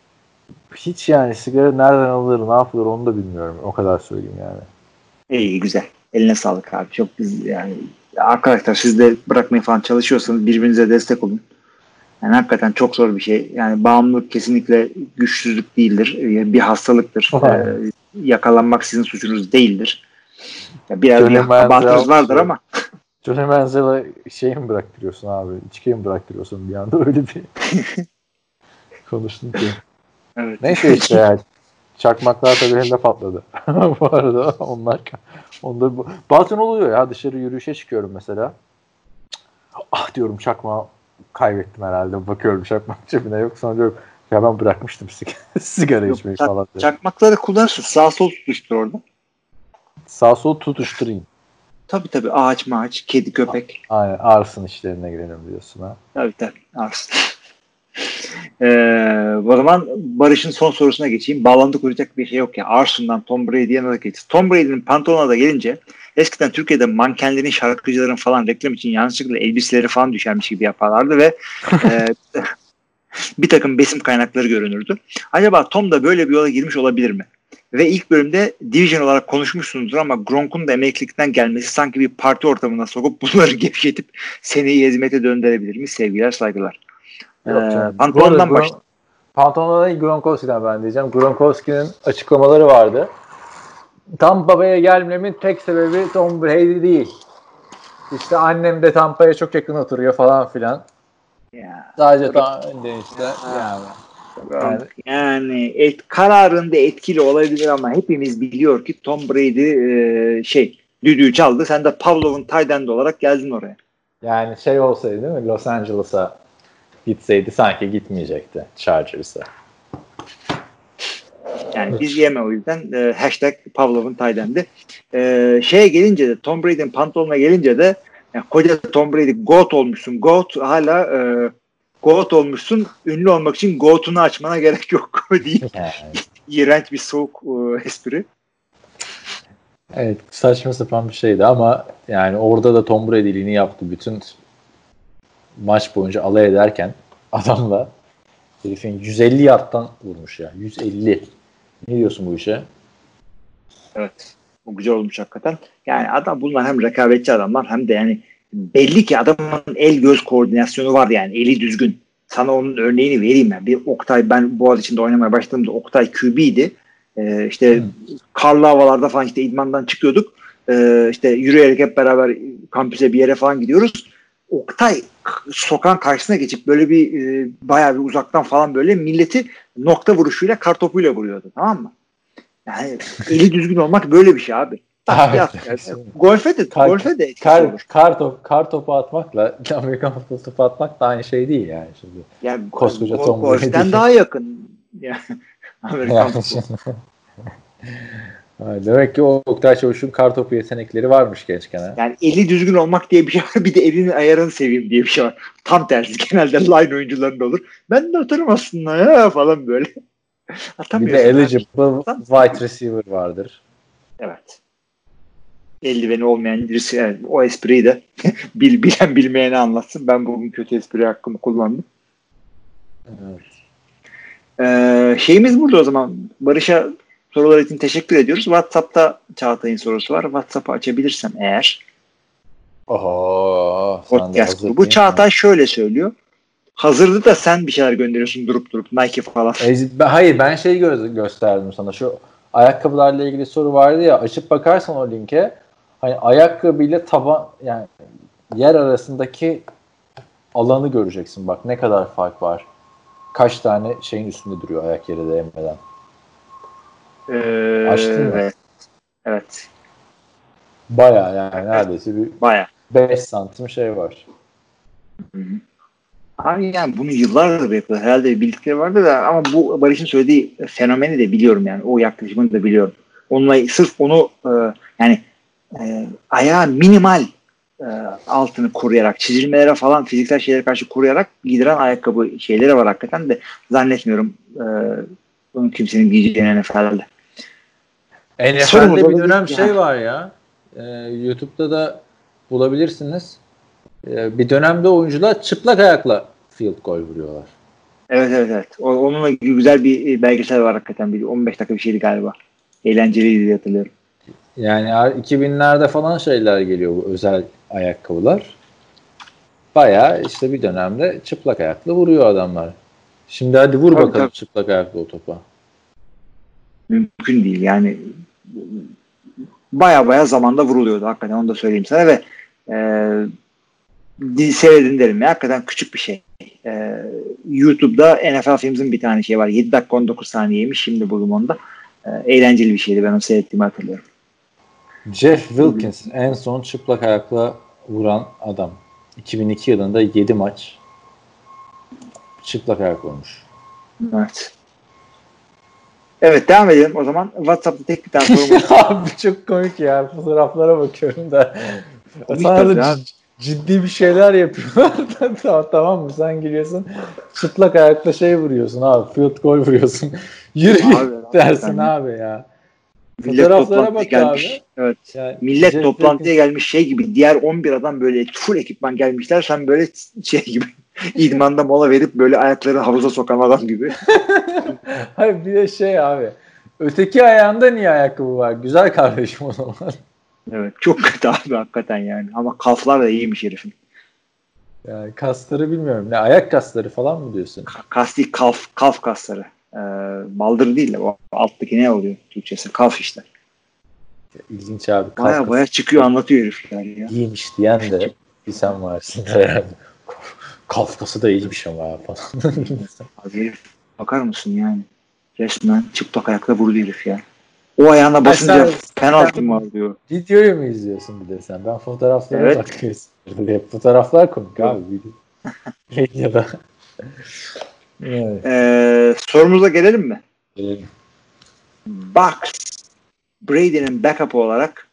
hiç yani sigara nereden alınır, ne yapılır onu da bilmiyorum. O kadar söyleyeyim yani. İyi güzel. Eline sağlık abi. Çok biz yani arkadaşlar siz de bırakmaya falan çalışıyorsanız birbirinize destek olun. Yani hakikaten çok zor bir şey. Yani bağımlılık kesinlikle güçsüzlük değildir. Bir hastalıktır. ee, yakalanmak sizin suçunuz değildir. Ya biraz bir abartınız vardır ama. Johnny Manziel'e şey mi bıraktırıyorsun abi? İçki mi bıraktırıyorsun bir anda öyle bir konuştun ki. Evet. Neyse işte yani. Çakmaklar tabii elimde patladı. bu arada onlar onda bazen oluyor ya dışarı yürüyüşe çıkıyorum mesela. Ah diyorum çakma kaybettim herhalde. Bakıyorum çakmak cebine yok. Sonra diyorum ya ben bırakmıştım sigara yok, içmeyi falan. Diye. Çakmakları kullanırsın. Sağ sol tutuştur orada. Sağ sol tutuşturayım. Tabii tabii ağaç mağaç, kedi köpek. Aynen arsın işlerine girelim diyorsun ha. Tabii tabii arsın. Ee, o zaman Barış'ın son sorusuna geçeyim. Bağlantı kuracak bir şey yok ya. Arson'dan Tom Brady'ye nasıl geçeceğiz? Tom Brady'nin pantolona da gelince eskiden Türkiye'de mankenlerin, şarkıcıların falan reklam için yanlışlıkla elbiseleri falan düşermiş gibi yaparlardı ve e, bir takım besim kaynakları görünürdü. Acaba Tom da böyle bir yola girmiş olabilir mi? Ve ilk bölümde division olarak konuşmuşsunuzdur ama Gronk'un da emeklilikten gelmesi sanki bir parti ortamına sokup bunları gevşetip seneyi hizmete döndürebilir mi? Sevgiler, saygılar. Yok ee. Pantolondan baş... Pantolondan değil Gronkowski'den ben diyeceğim. Gronkowski'nin açıklamaları vardı. Tampa'ya gelmemin tek sebebi Tom Brady değil. İşte annem de Tampa'ya çok yakın oturuyor falan filan. Ya, Sadece tam işte yani. Yani, yani et, kararında etkili olabilir ama hepimiz biliyor ki Tom Brady e, şey düdüğü çaldı. Sen de Pavlov'un tight olarak geldin oraya. Yani şey olsaydı değil mi Los Angeles'a gitseydi sanki gitmeyecekti Chargers'a. Yani biz yeme o yüzden e, hashtag Pavlov'un Tayden'di. E, şeye gelince de Tom Brady'nin pantolonuna gelince de yani koca Tom Brady GOAT olmuşsun. GOAT hala e, GOAT olmuşsun. Ünlü olmak için GOAT'unu açmana gerek yok değil. İğrenç bir soğuk e, espri. Evet saçma sapan bir şeydi ama yani orada da Tom Brady'liğini yaptı. Bütün maç boyunca alay ederken adamla herifin 150 yardtan vurmuş ya. 150. Ne diyorsun bu işe? Evet. O güzel olmuş hakikaten. Yani adam bunlar hem rekabetçi adamlar hem de yani belli ki adamın el göz koordinasyonu var yani eli düzgün. Sana onun örneğini vereyim ben. Bir Oktay ben bu içinde oynamaya başladığımda Oktay QB'ydi. Ee, işte hmm. karlı havalarda falan işte idmandan çıkıyorduk. Ee, işte yürüyerek hep beraber kampüse bir yere falan gidiyoruz. Oktay sokan karşısına geçip böyle bir e, bayağı bir uzaktan falan böyle milleti nokta vuruşuyla kartopuyla vuruyordu tamam mı? Yani eli düzgün olmak böyle bir şey abi. abi yap, golfe de kar, golfe de kar, olur. Kar, top, kar topu atmakla Amerikan futbol topu atmak da aynı şey değil yani şimdi. Yani koskoca go, Tom Golf'ten daha yakın. Yani Amerikan yani futbol. Demek ki o Oktay Çavuş'un kar topu yetenekleri varmış gençken. Yani eli düzgün olmak diye bir şey var. Bir de elinin ayarını seveyim diye bir şey var. Tam tersi. Genelde line oyuncularında olur. Ben de atarım aslında ya falan böyle. Bir de eligible wide receiver vardır. Evet. Eldiveni olmayan birisi. Yani o espriyi de bil, bilen bilmeyene anlatsın. Ben bugün kötü espri hakkımı kullandım. Evet. Ee, şeyimiz burada o zaman. Barış'a Sorular için teşekkür ediyoruz. WhatsApp'ta Çağatay'ın sorusu var. WhatsApp'ı açabilirsem eğer. Oho, podcast grubu. Çağatay şöyle söylüyor. Hazırdı da sen bir şeyler gönderiyorsun durup durup Nike falan. E, hayır ben şey gö- gösterdim sana. Şu ayakkabılarla ilgili soru vardı ya açıp bakarsan o linke hani ayakkabıyla taban yani yer arasındaki alanı göreceksin. Bak ne kadar fark var. Kaç tane şeyin üstünde duruyor ayak yere değmeden. Ee, Açtın mı? Evet. Evet. Baya yani neredeyse bir Baya. 5 santim şey var. Abi yani bunu yıllardır yapıyor. Herhalde bir bildikleri vardı da ama bu Barış'ın söylediği fenomeni de biliyorum yani. O yaklaşımını da biliyorum. Onunla sırf onu e, yani e, ayağı minimal e, altını koruyarak, çizilmelere falan fiziksel şeylere karşı koruyarak giydiren ayakkabı şeyleri var hakikaten de zannetmiyorum e, bunu kimsenin giyeceğini NFL'de. NFL'de bir dönem şey var ya. E, YouTube'da da bulabilirsiniz. E, bir dönemde oyuncular çıplak ayakla field goal vuruyorlar. Evet evet evet. O, onunla ilgili güzel bir belgesel var hakikaten. Bir 15 dakika bir şeydi galiba. Eğlenceliydi diye hatırlıyorum. Yani 2000'lerde falan şeyler geliyor bu özel ayakkabılar. Baya işte bir dönemde çıplak ayakla vuruyor adamlar. Şimdi hadi vur Tabii, bakalım tabii. çıplak ayakla o topa. Mümkün değil yani. Baya baya zamanda vuruluyordu hakikaten onu da söyleyeyim sana ve e, seyredin derim ya hakikaten küçük bir şey. E, YouTube'da NFL Films'in bir tane şey var. 7 dakika 19 saniyeymiş şimdi buldum onda. E, eğlenceli bir şeydi ben onu seyrettiğimi hatırlıyorum. Jeff Wilkins en son çıplak ayakla vuran adam. 2002 yılında 7 maç çıplak ayak olmuş. Evet. Evet devam edelim o zaman. WhatsApp'ta tek bir tane sorumuz. Abi çok komik ya. Fotoğraflara bakıyorum da. Sana da ciddi bir şeyler yapıyorlar. tamam, tamam mı? Sen giriyorsun. Çıplak ayakla şey vuruyorsun abi. Field goal vuruyorsun. Yürü Abi, dersin abi ya. Millet Fotoğraflara toplantıya bak gelmiş. abi. Evet. Yani Millet Jeff toplantıya gelmiş şey gibi diğer 11 adam böyle full ekipman gelmişler. Sen böyle şey gibi idmanda mola verip böyle ayakları havuza sokan adam gibi. Hayır bir de şey abi. Öteki ayağında niye ayakkabı var? Güzel kardeşim o zaman. Evet. Çok kötü abi hakikaten yani. Ama kalflar da iyiymiş herifin. Yani kasları bilmiyorum. Ne ayak kasları falan mı diyorsun? Ka- Kas değil kalf, kalf kasları. Ee, baldır değil de o alttaki ne oluyor Türkçesi? Kalf işte. İlginç abi. Kas Baya baya çıkıyor anlatıyor herifler ya. iyiymiş diyen de bir sen varsın. Kafkası da iyiymiş ama falan. Abi herif bakar mısın yani? Resmen çıplak ayakla vurdu herif ya. O ayağına basınca sen- penaltı mı alıyor? Videoyu mu izliyorsun bir de sen? Ben fotoğraflara Evet. bakıyorum. Hep fotoğraflar komik abi. Ya da. evet. Ee, sorumuza gelelim mi? Gelelim. Bucks Brady'nin backup olarak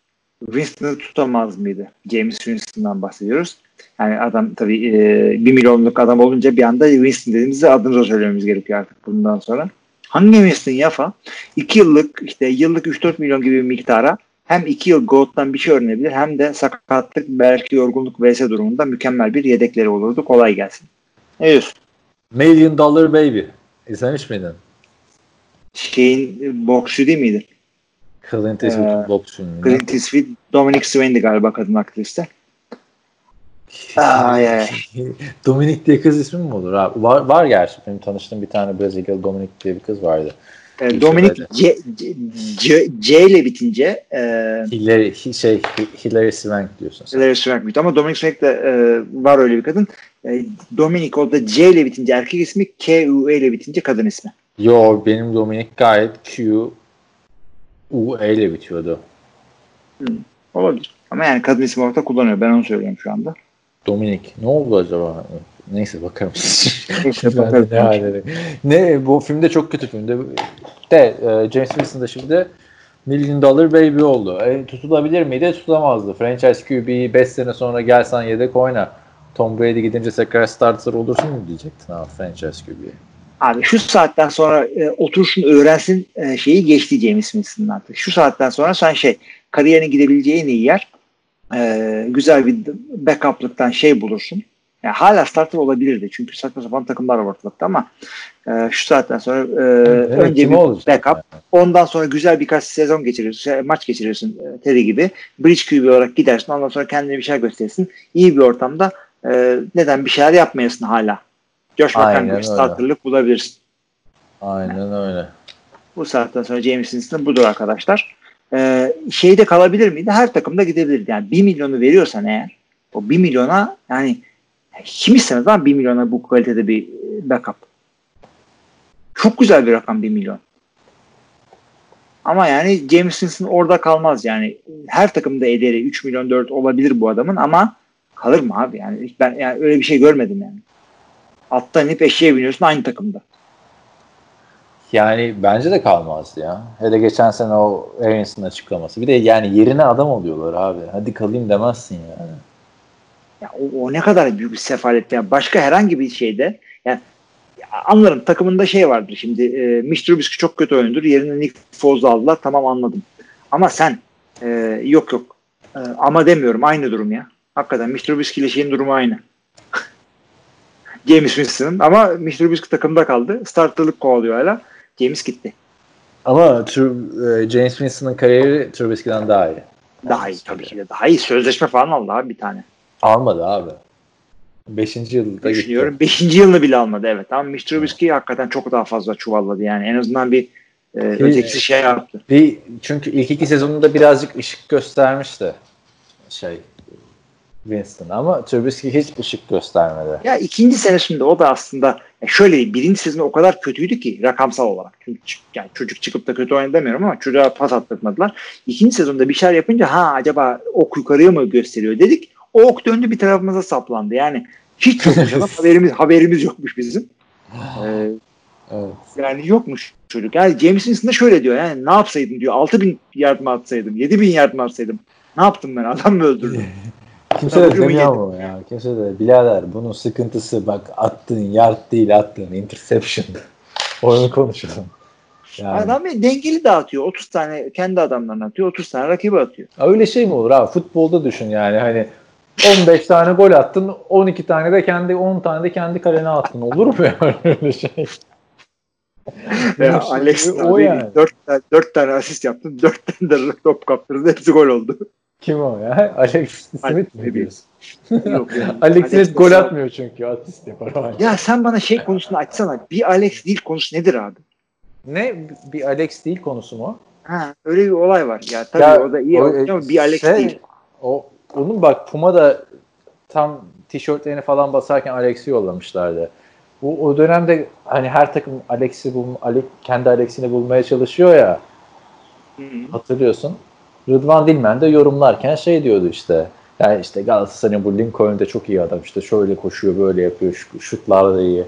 Winston'ı tutamaz mıydı? James Winston'dan bahsediyoruz. Yani adam tabii e, 1 milyonluk adam olunca bir anda Winston dediğimizde adını da söylememiz gerekiyor artık bundan sonra. Hangi Winston ya falan? 2 yıllık işte yıllık 3-4 milyon gibi bir miktara hem 2 yıl Gold'dan bir şey öğrenebilir hem de sakatlık belki yorgunluk vs durumunda mükemmel bir yedekleri olurdu. Kolay gelsin. Ne diyorsun? Million Dollar Baby. İzlemiş miydin? Şeyin e, boksçu değil miydi? Clint Eastwood'un Ee, boks filminde. Clint Eastwood, Dominic Swain'di galiba kadın aktriste. Dominic diye kız ismi mi olur abi? Var, var gerçi. Benim tanıştığım bir tane Brezilyalı Dominic diye bir kız vardı. E, Dominic seferinde. C, C, C ile bitince e, Hillary, hi- şey, Hi- Hillary Swank diyorsun sen. Hilary Swank bitti ama Dominic Swank de e, var öyle bir kadın. E, Dominic o da C ile bitince erkek ismi, K U E ile bitince kadın ismi. Yo benim Dominic gayet Q U E ile bitiyordu. Olabilir. Ama yani kadın ismi orada kullanıyor. Ben onu söylüyorum şu anda. Dominic. Ne oldu acaba? Neyse bakarım. Ne halleri. Ne bu filmde çok kötü filmde. De e, James Wilson da şimdi Million Dollar Baby oldu. E, tutulabilir miydi? Tutulamazdı. Franchise QB'yi 5 sene sonra gelsen yedek oyna. Tom Brady gidince tekrar starter olursun mu diyecektin abi franchise QB'ye. Abi şu saatten sonra e, otursun öğrensin e, şeyi geçti James Winston'ın artık. Şu saatten sonra sen şey kariyerine gidebileceği en iyi yer e, güzel bir backup'lıktan şey bulursun. Yani hala starter olabilirdi. Çünkü saçma sapan takımlar var ortalıkta ama e, şu saatten sonra e, Evet, önce bir olacak backup. yani? Ondan sonra güzel birkaç sezon geçirirsin. şey, maç geçirirsin e, Teddy gibi. Bridge QB olarak gidersin. Ondan sonra kendine bir şey gösterirsin. İyi bir ortamda e, neden bir şeyler yapmayasın hala. Josh McCown gibi starterlık bulabilirsin. Aynen öyle. Bu saatten sonra James Winston budur arkadaşlar. Ee, şeyde kalabilir miydi? Her takımda gidebilirdi. Yani 1 milyonu veriyorsan eğer o 1 milyona yani kim istemez lan 1 milyona bu kalitede bir e, backup. Çok güzel bir rakam 1 milyon. Ama yani James Winston orada kalmaz yani. Her takımda ederi 3 milyon 4 olabilir bu adamın ama kalır mı abi? Yani ben yani öyle bir şey görmedim yani. Attan inip eşeğe biniyorsun aynı takımda. Yani bence de kalmazdı ya. Hele geçen sene o Arians'ın açıklaması. Bir de yani yerine adam oluyorlar abi. Hadi kalayım demezsin yani. Ya o, o ne kadar büyük bir sefalet. Yani başka herhangi bir şeyde yani ya anlarım takımında şey vardır şimdi e, Mitch Trubisky çok kötü oyundur. Yerine Nick Foles'u aldılar. Tamam anladım. Ama sen e, yok yok E, ama demiyorum aynı durum ya. Hakikaten Mitch Trubisky ile şeyin durumu aynı. James Winston'ın ama Mitch Trubisky takımda kaldı. Starterlık kovalıyor hala. James gitti. Ama e, James Winston'ın kariyeri Trubisky'den daha iyi. Daha iyi tabii ki de. Daha iyi. Sözleşme falan aldı abi bir tane. Almadı abi. Beşinci yılda gitti. düşünüyorum. Beşinci yılını bile almadı evet. Ama Mitch Trubisky hakikaten çok daha fazla çuvalladı yani. En azından bir e, ötekisi şey yaptı. Bir, çünkü ilk iki sezonunda birazcık ışık göstermişti şey Winston ama Trubisky hiç ışık göstermedi. Ya ikinci senesinde o da aslında şöyle birinci sezonu o kadar kötüydü ki rakamsal olarak. Çünkü yani çocuk çıkıp da kötü oynadı demiyorum ama çocuğa pas attırmadılar. İkinci sezonda bir şeyler yapınca ha acaba ok yukarıya mı gösteriyor dedik. O ok döndü bir tarafımıza saplandı. Yani hiç yokmuş adam. haberimiz, haberimiz yokmuş bizim. Ee, Evet. Yani yokmuş çocuk. Yani James Winston da şöyle diyor yani ne yapsaydım diyor. 6000 yard mı atsaydım? 7000 yard mı atsaydım? Ne yaptım ben? Adam mı öldürdüm? Kimse de demiyor ama ya. Kimse de birader bunun sıkıntısı bak attığın yard değil attığın interception. Onu konuşalım. Yani. Adam ya dengeli dağıtıyor. 30 tane kendi adamlarına atıyor. 30 tane rakibi atıyor. Öyle şey mi olur abi? Futbolda düşün yani hani 15 tane gol attın 12 tane de kendi 10 tane de kendi kalene attın. Olur mu yani öyle şey? Veya Işte Alex o yani. 4, 4 tane asist yaptın. 4 tane de top kaptırdı. Hepsi gol oldu. Kim o ya? Alex Smith mi Alex diyorsun? Yok ya. Alex Smith gol atmıyor çünkü asist yapar. Ya sen bana şey konusunu açsana. Bir Alex değil konusu nedir abi? Ne bir Alex değil konusu mu? Ha, öyle bir olay var. Ya tabii Ya, o da iyi o- oynuyor ama bir Alex şey, değil. O, onun bak Puma da tam tişörtlerini falan basarken Alex'i yollamışlardı. Bu o dönemde hani her takım Alex'i bul, Ale, kendi Alex'ini bulmaya çalışıyor ya Hı hı. hatırlıyorsun. Rıdvan Dilmen de yorumlarken şey diyordu işte. Yani işte Galatasaray'ın bu Lincoln'de çok iyi adam. işte şöyle koşuyor, böyle yapıyor. Şu, şutlar da iyi.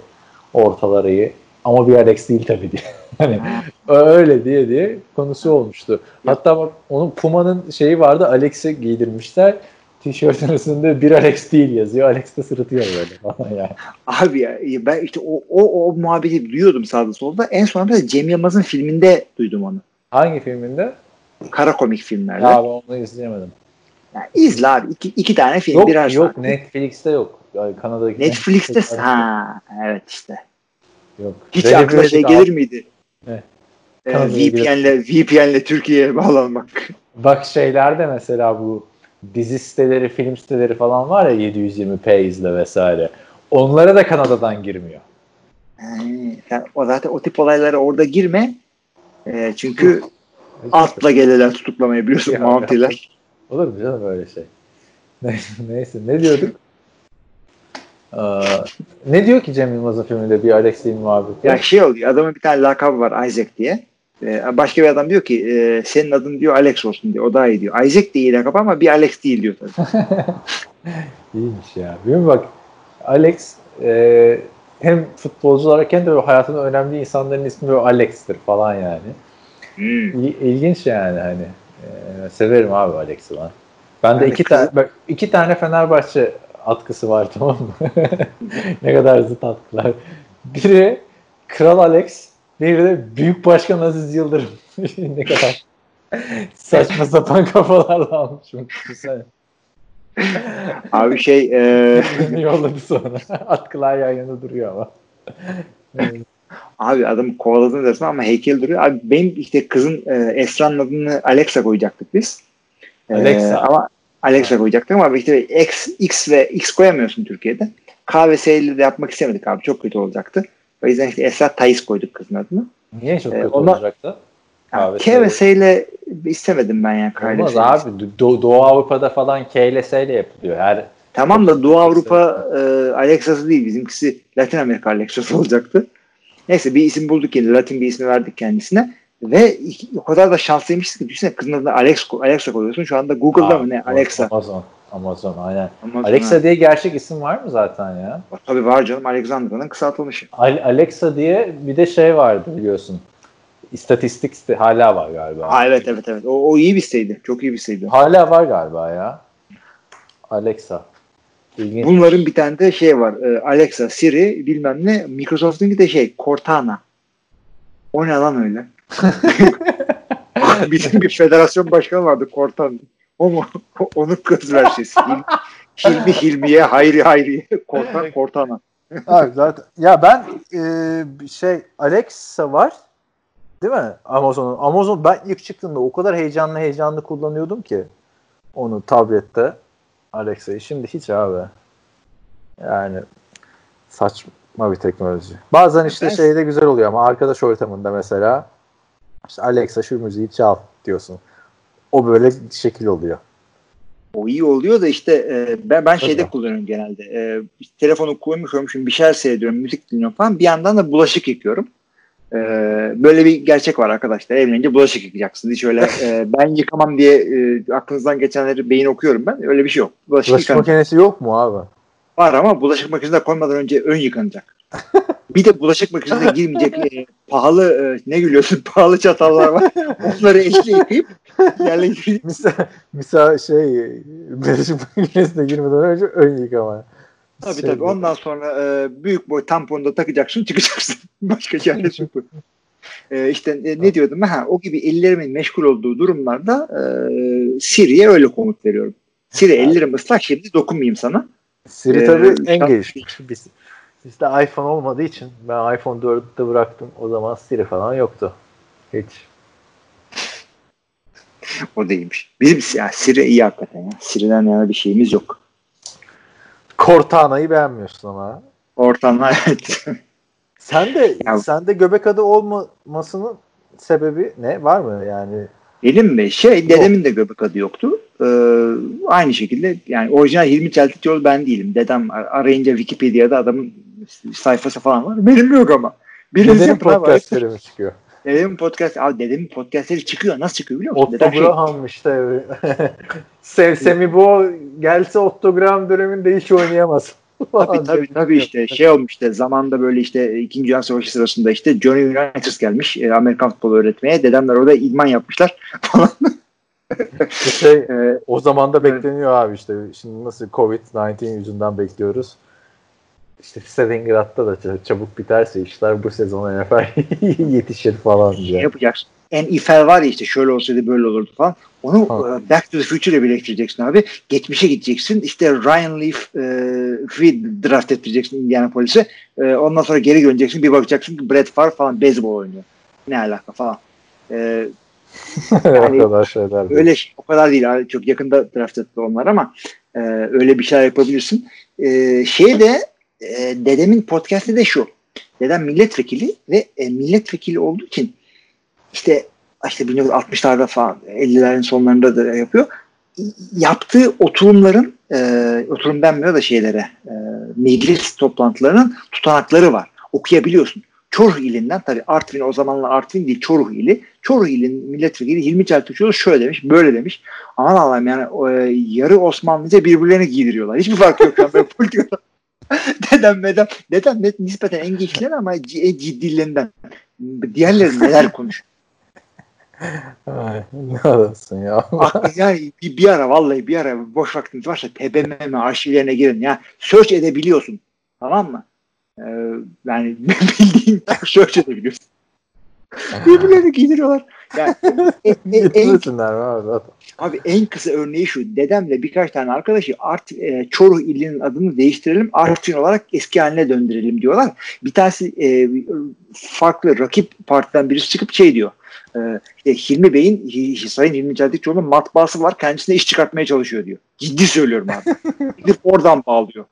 Ortalar iyi. Ama bir Alex değil tabii diye. hani öyle diye diye konusu olmuştu. Hatta bak onun Puma'nın şeyi vardı. Alex'i giydirmişler. Tişörtün üstünde bir Alex değil yazıyor. Alex de sırıtıyor böyle falan yani. Abi ya ben işte o, o, o muhabbeti duyuyordum sağda solda. En sonunda da Cem Yılmaz'ın filminde duydum onu. Hangi filminde? Kara komik filmlerde. Ya ben onu izleyemedim. Yani izle abi. İki, iki tane film. Yok birer yok saat. Netflix'te yok. Yani Kanada'daki Netflix'te ha evet işte. Yok. Hiç Recep aklına şey gelir miydi? Ne? Ee, VPN'le VPN'le Türkiye'ye bağlanmak. Bak şeylerde mesela bu dizi siteleri, film siteleri falan var ya 720p izle vesaire. Onlara da Kanada'dan girmiyor. Yani, sen o zaten o tip olaylara orada girme. Ee, çünkü atla gelirler tutuklamayı biliyorsun Ya, Mounty'ler. Olur mu canım öyle şey? Neyse ne diyorduk? Ee, ne diyor ki Cem Yılmaz'ın filminde bir Alex değil muhabbeti? Ya şey oluyor adamın bir tane lakabı var Isaac diye. Ee, başka bir adam diyor ki e, senin adın diyor Alex olsun diyor. O daha iyi diyor. Isaac de iyi lakap ama bir Alex değil diyor tabii. İyiymiş ya. Değil mi bak Alex e, hem futbolcu olarak hem de böyle hayatında önemli insanların ismi böyle Alex'tir falan yani. Hmm. İl- İlginç yani hani. Ee, severim abi Alex'i ben. Ben de Yani iki kız- tane bak, iki tane Fenerbahçe atkısı var tamam mı? ne kadar zıt atkılar. Biri Kral Alex, biri de Büyük Başkan Aziz Yıldırım. ne kadar saçma sapan kafalarla almışım. Güzel. Abi şey e... yolladı sonra. Atkılar yan yana duruyor ama. Abi adam kovaladın dersin ama heykel duruyor. Abi benim işte kızın e, Esra'nın adını Alexa koyacaktık biz. E, Alexa. ama Alexa koyacaktık ama işte X, X ve X koyamıyorsun Türkiye'de. K ve S ile de yapmak istemedik abi. Çok kötü olacaktı. O yüzden işte Esra Thais koyduk kızın adını. Niye çok Ee, kötü ona- olacaktı? Yani K ve S ile istemedim ben yani K Olmaz abi. Do- Doğu Avrupa'da falan K ile S ile yapılıyor. Her Tamam da Doğu Avrupa e, Alexa'sı değil. Bizimkisi Latin Amerika Alexa'sı olacaktı. Neyse bir isim bulduk yine. Latin bir ismi verdik kendisine. Ve o kadar da şanslıymışız ki düşünsene kızın adına Alex, Alexa koyuyorsun. Şu anda Google'da Aa, mı ne? Alexa. Amazon. Amazon aynen. Amazon, Alexa ha. diye gerçek isim var mı zaten ya? Tabii var canım. Alexandra'nın kısaltılmışı. Al- Alexa diye bir de şey vardı biliyorsun. İstatistik site- hala var galiba. Aa, evet evet evet. O, o iyi bir siteydi. Çok iyi bir siteydi. Hala var galiba ya. Alexa. İlginç. Bunların bir tane de şey var. e, Alexa, Siri bilmem ne. Microsoft'un de şey Cortana. O ne lan öyle? Bizim bir federasyon başkanı vardı Cortana. O mu? Onun kız versiyonu. Hilmi, Hilmi Hilmiye, Hayri Hayriye, Cortana, Cortana. Abi zaten ya ben e, şey Alexa var. Değil mi? Amazon'un. Amazon ben ilk çıktığında o kadar heyecanlı heyecanlı kullanıyordum ki onu tablette Alexa'yı. Şimdi hiç abi. Yani saçma bir teknoloji. Bazen işte Ben- şeyde güzel oluyor ama arkadaş ortamında mesela işte Alexa şu müziği çal diyorsun. O böyle şekil oluyor. O iyi oluyor da işte e, ben, ben şeyde Tabii. kullanıyorum genelde. E, telefonu koymuş koymuşum bir şeyler seyrediyorum, müzik dinliyorum falan. Bir yandan da bulaşık yıkıyorum. E, böyle bir gerçek var arkadaşlar. Evlenince bulaşık yıkayacaksınız. Hiç öyle e, ben yıkamam diye e, aklınızdan geçenleri beyin okuyorum ben. Öyle bir şey yok. Bulaşık, Bulaşık makinesi yok mu abi? Var ama bulaşık makinesine koymadan önce ön yıkanacak. bir de bulaşık makinesine girmeyecek e, pahalı e, ne gülüyorsun pahalı çatallar var. Onları elle yıkayıp yerleştirip Misal, misal şey bulaşık makinesine girmeden önce ön yıkama. Tabii Şey, tabii. Ondan sonra e, büyük boy tamponu da takacaksın çıkacaksın. Başka çaresi yok. E, işte e, ne diyordum? Ha, o gibi ellerimin meşgul olduğu durumlarda e, Siri'ye öyle komut veriyorum. Siri ellerim ıslak şimdi dokunmayayım sana. Siri Ee, tabii en gelişmiş. Biz, bizde iPhone olmadığı için ben iPhone 4'te bıraktım. O zaman Siri falan yoktu. Hiç. O değilmiş. Bizim ya, Siri iyi hakikaten ya. Siri'den yana bir şeyimiz yok. Cortana'yı beğenmiyorsun ama. Ortamda evet. Sen de Ya- sen de göbek adı olmamasının sebebi ne? Var mı yani? Benim mi? Şey dedemin de göbek adı yoktu. Ee, aynı şekilde yani orijinal Hilmi Çeltikçioğlu ben değilim. Dedem ar- arayınca Wikipedia'da adamın sayfası falan var. Benim yok ama. Birisi Dedenin yapın abi. podcastleri mi çıkıyor? Dedemin podcast, abi dedemin podcastleri çıkıyor. Nasıl çıkıyor biliyor musun? Otto Dedem şey, Graham işte. Sev Semi bu gelse Ottogram döneminde hiç oynayamaz. tabii tabii tabii işte şey olmuş işte zamanda böyle işte 2. Dünya Savaşı sırasında işte Johnny Unitas gelmiş e, Amerikan futbolu öğretmeye. Dedemler orada idman yapmışlar falan. şey, Ee, o zaman da bekleniyor abi işte. Şimdi nasıl Covid-19 yüzünden bekliyoruz. İşte Stalingrad'da da çabuk biterse işler bu sezon NFL yetişir falan şey diye. yapacaksın. En ifel var ya işte şöyle olsaydı böyle olurdu falan. Onu Ha. e, Back to the Future'e birleştireceksin abi. Geçmişe gideceksin. İşte Ryan Leaf e, Reed draft ettireceksin Indianapolis'e. E, ondan sonra geri döneceksin. Bir bakacaksın ki Brett Favre falan beyzbol oynuyor. Ne alaka falan. E, o kadar şeyler. öyle şey- o kadar değil. abi. Çok yakında draft etti onlar ama e, öyle bir şeyler yapabilirsin. E, şey de e, dedemin podcast'i de şu. Dedem milletvekili ve e, milletvekili olduğu için işte işte 1960'larda falan 50'lerin sonlarında da yapıyor. Yaptığı oturumların e, oturum denmiyor da şeylere e, meclis toplantılarının tutanakları var. Okuyabiliyorsun. Çoruh ilinden tabii Artvin o zamanlar Artvin değil Çoruh ili. Çoruh ilin milletvekili Hilmi Çeltikçioğlu şöyle demiş böyle demiş. Aman Allah'ım yani e, yarı Osmanlıca birbirlerini giydiriyorlar. Hiçbir fark yok. Yani böyle politikada. dedem dedem dedem net nispeten en gençler ama en ciddilerinden. Diğerleri neler konuş. Ay, ne adamsın ya. Aklı- yani bir, bir ara vallahi bir ara boş vaktiniz varsa TBMM arşivlerine girin ya. Search edebiliyorsun. Tamam mı? Ee, yani bildiğin search edebiliyorsun. Birbirlerini giydiriyorlar. Yani, e, e, en, abi en kısa örneği şu. Dedemle birkaç tane arkadaşı Art, e, Çoruh ilinin adını değiştirelim. Artvin olarak eski haline döndürelim diyorlar. Bir tanesi e, farklı rakip partiden birisi çıkıp şey diyor. E, işte Hilmi Bey'in Sayın Hilmi Çeltikçioğlu'nun matbaası var. Kendisine iş çıkartmaya çalışıyor diyor. Ciddi söylüyorum abi. Gidip oradan bağlıyor.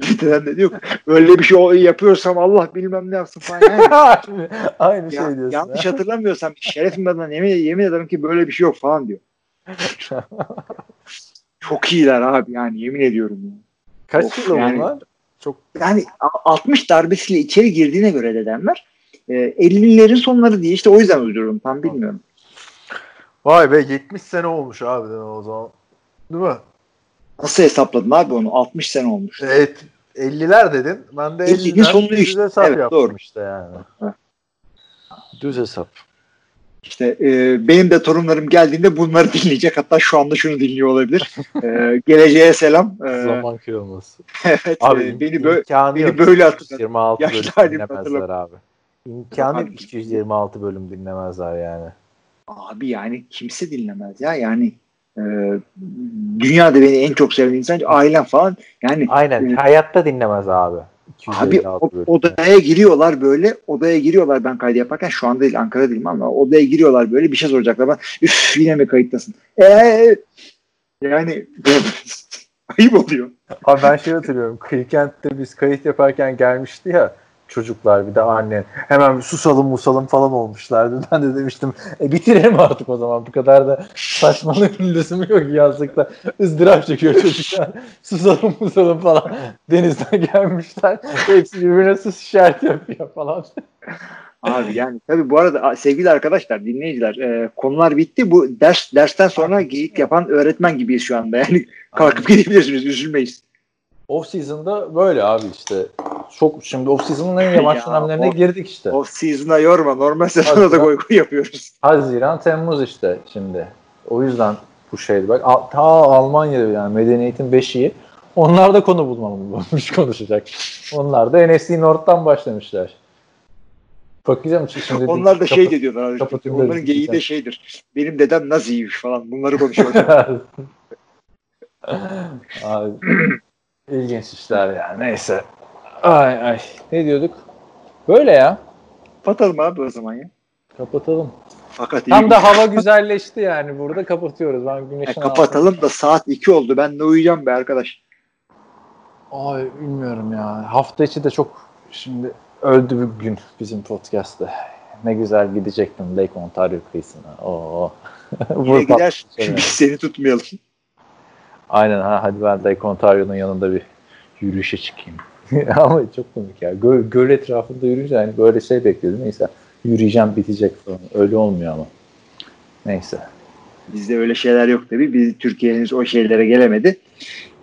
Dedem de diyor öyle bir şey yapıyorsam Allah bilmem ne yapsın falan. Yani, Aynı şey diyorsun. yanlış hatırlamıyorsam şerefim adına yemin, yemin ederim ki böyle bir şey yok falan diyor. Çok iyiler abi yani yemin ediyorum. ya. Kaç Of, yıl yani-? Çok Yani a- 60 darbesiyle içeri girdiğine göre dedemler e, 50'lerin sonları diye işte o yüzden uyduruyorum tam bilmiyorum. Vay be 70 sene olmuş abi o zaman. Değil mi? Nasıl hesapladın abi onu? 60 sene olmuş. Evet. 50'ler dedin. Ben de 50'nin 50'den sonunu düz işte. hesap Evet, yaptım doğru. işte yani. Düz hesap. İşte e, benim de torunlarım geldiğinde bunları dinleyecek. Hatta şu anda şunu dinliyor olabilir. E, geleceğe selam. E, Zaman kırılması. evet, Abi e, beni böyle imkanı beni böyle hatırlat. 226 Yaşlı bölüm halimi dinlemezler abi. İmkanı Abi. 226 bölüm dinlemezler yani. Abi yani kimse dinlemez ya yani e, dünyada beni en çok seven insan ailem falan yani Aynen. e, Hayatta dinlemez abi. Abi 256 o- odaya giriyorlar böyle odaya giriyorlar ben kaydı yaparken şu anda değil Ankara değilim ama odaya giriyorlar böyle bir şey soracaklar bana üf yine mi kayıttasın eee yani ayıp oluyor. Abi ben şey hatırlıyorum. Kıyıkent'te biz kayıt yaparken gelmişti ya çocuklar bir de annen. Hemen bir susalım musalım falan olmuşlardı. Ben de demiştim e, bitirelim artık o zaman. Bu kadar da saçmalığın lüzumu yok yazlıkta. ızdırap çekiyor çocuklar. susalım musalım falan. Denizden gelmişler. Hepsi birbirine sus işareti yapıyor falan. Abi yani tabii bu arada sevgili arkadaşlar dinleyiciler e, konular bitti bu ders dersten sonra geyik yapan öğretmen gibiyiz şu anda yani kalkıp gidebilirsiniz üzülmeyiz. Off season'da böyle abi işte. Çok şimdi off season'ın en yavaş Ya, dönemlerine o- girdik işte. O season'a yorma normal sezonda da Hadi goy goy yapıyoruz. Haziran, Temmuz işte şimdi. O yüzden bu şeydi. Bak ta Almanya'da yani medeniyetin beşiği. Onlar da konu bulmamış konuşacak. Onlar da NSC North'tan başlamışlar. Bakacağım şimdi. Onlar da şey de diyorlar. abi, kapatayım Onların dedim. geyiği de şeydir. Benim dedem Naziymiş falan bunları konuşuyorlar. Abi, ilginç işler yani. Neyse. Ay ay. Ne diyorduk? Böyle ya. Kapatalım abi o zaman ya. Kapatalım. Fakat Tam da hava güzelleşti yani. Burada kapatıyoruz. Ben Ya güneşin kapatalım da saat 2 oldu. Ben de uyuyacağım be arkadaş. Ay bilmiyorum ya. Hafta içi de çok şimdi öldü bir gün bizim podcast'te. Ne güzel gidecektim Lake Ontario kıyısına. Oo. Pat- gider. Biz seni tutmayalım. Aynen ha hadi ben Lake Ontario'nun yanında bir yürüyüşe çıkayım. Ama çok komik ya. Göl, göl etrafında yürüyünce yani böyle şey bekliyordum. Neyse yürüyeceğim bitecek falan. Öyle olmuyor ama. Neyse. Bizde öyle şeyler yok tabii. Biz Türkiye henüz o şeylere gelemedi.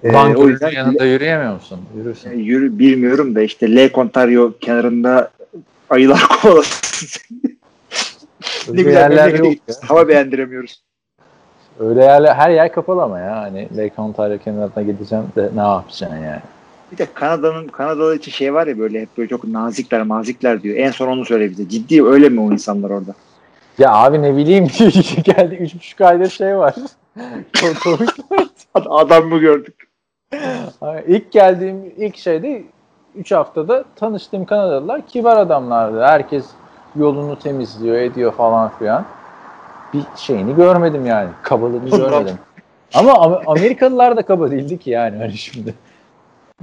Ee, o yüzden yanında yürüyemiyor musun? Yürürsün. e, yürü, bilmiyorum da işte Lake Ontario kenarında ayılar kovalasın. ne güzel yerler yok gitmişiz. Hava beğendiremiyoruz. Öyle yerler, her yer kapalı ama ya. Hani Lake Ontario kenarına gideceğim de ne yapacaksın yani? Bir de Kanada'nın Kanadalı için şey var ya böyle hep böyle çok nazikler mazikler diyor. En son onu söyle bize. Ciddi öyle mi o insanlar orada? Ya abi ne bileyim geldi üç buçuk aydır şey var. Adam mı gördük? İlk geldiğim ilk şeyde 3 haftada tanıştığım Kanadalılar kibar adamlardı. Herkes yolunu temizliyor, ediyor falan filan. Bir şeyini görmedim yani. Kabalığını görmedim. Ama Am- Amerikalılar da kaba değildi ki yani hani şimdi.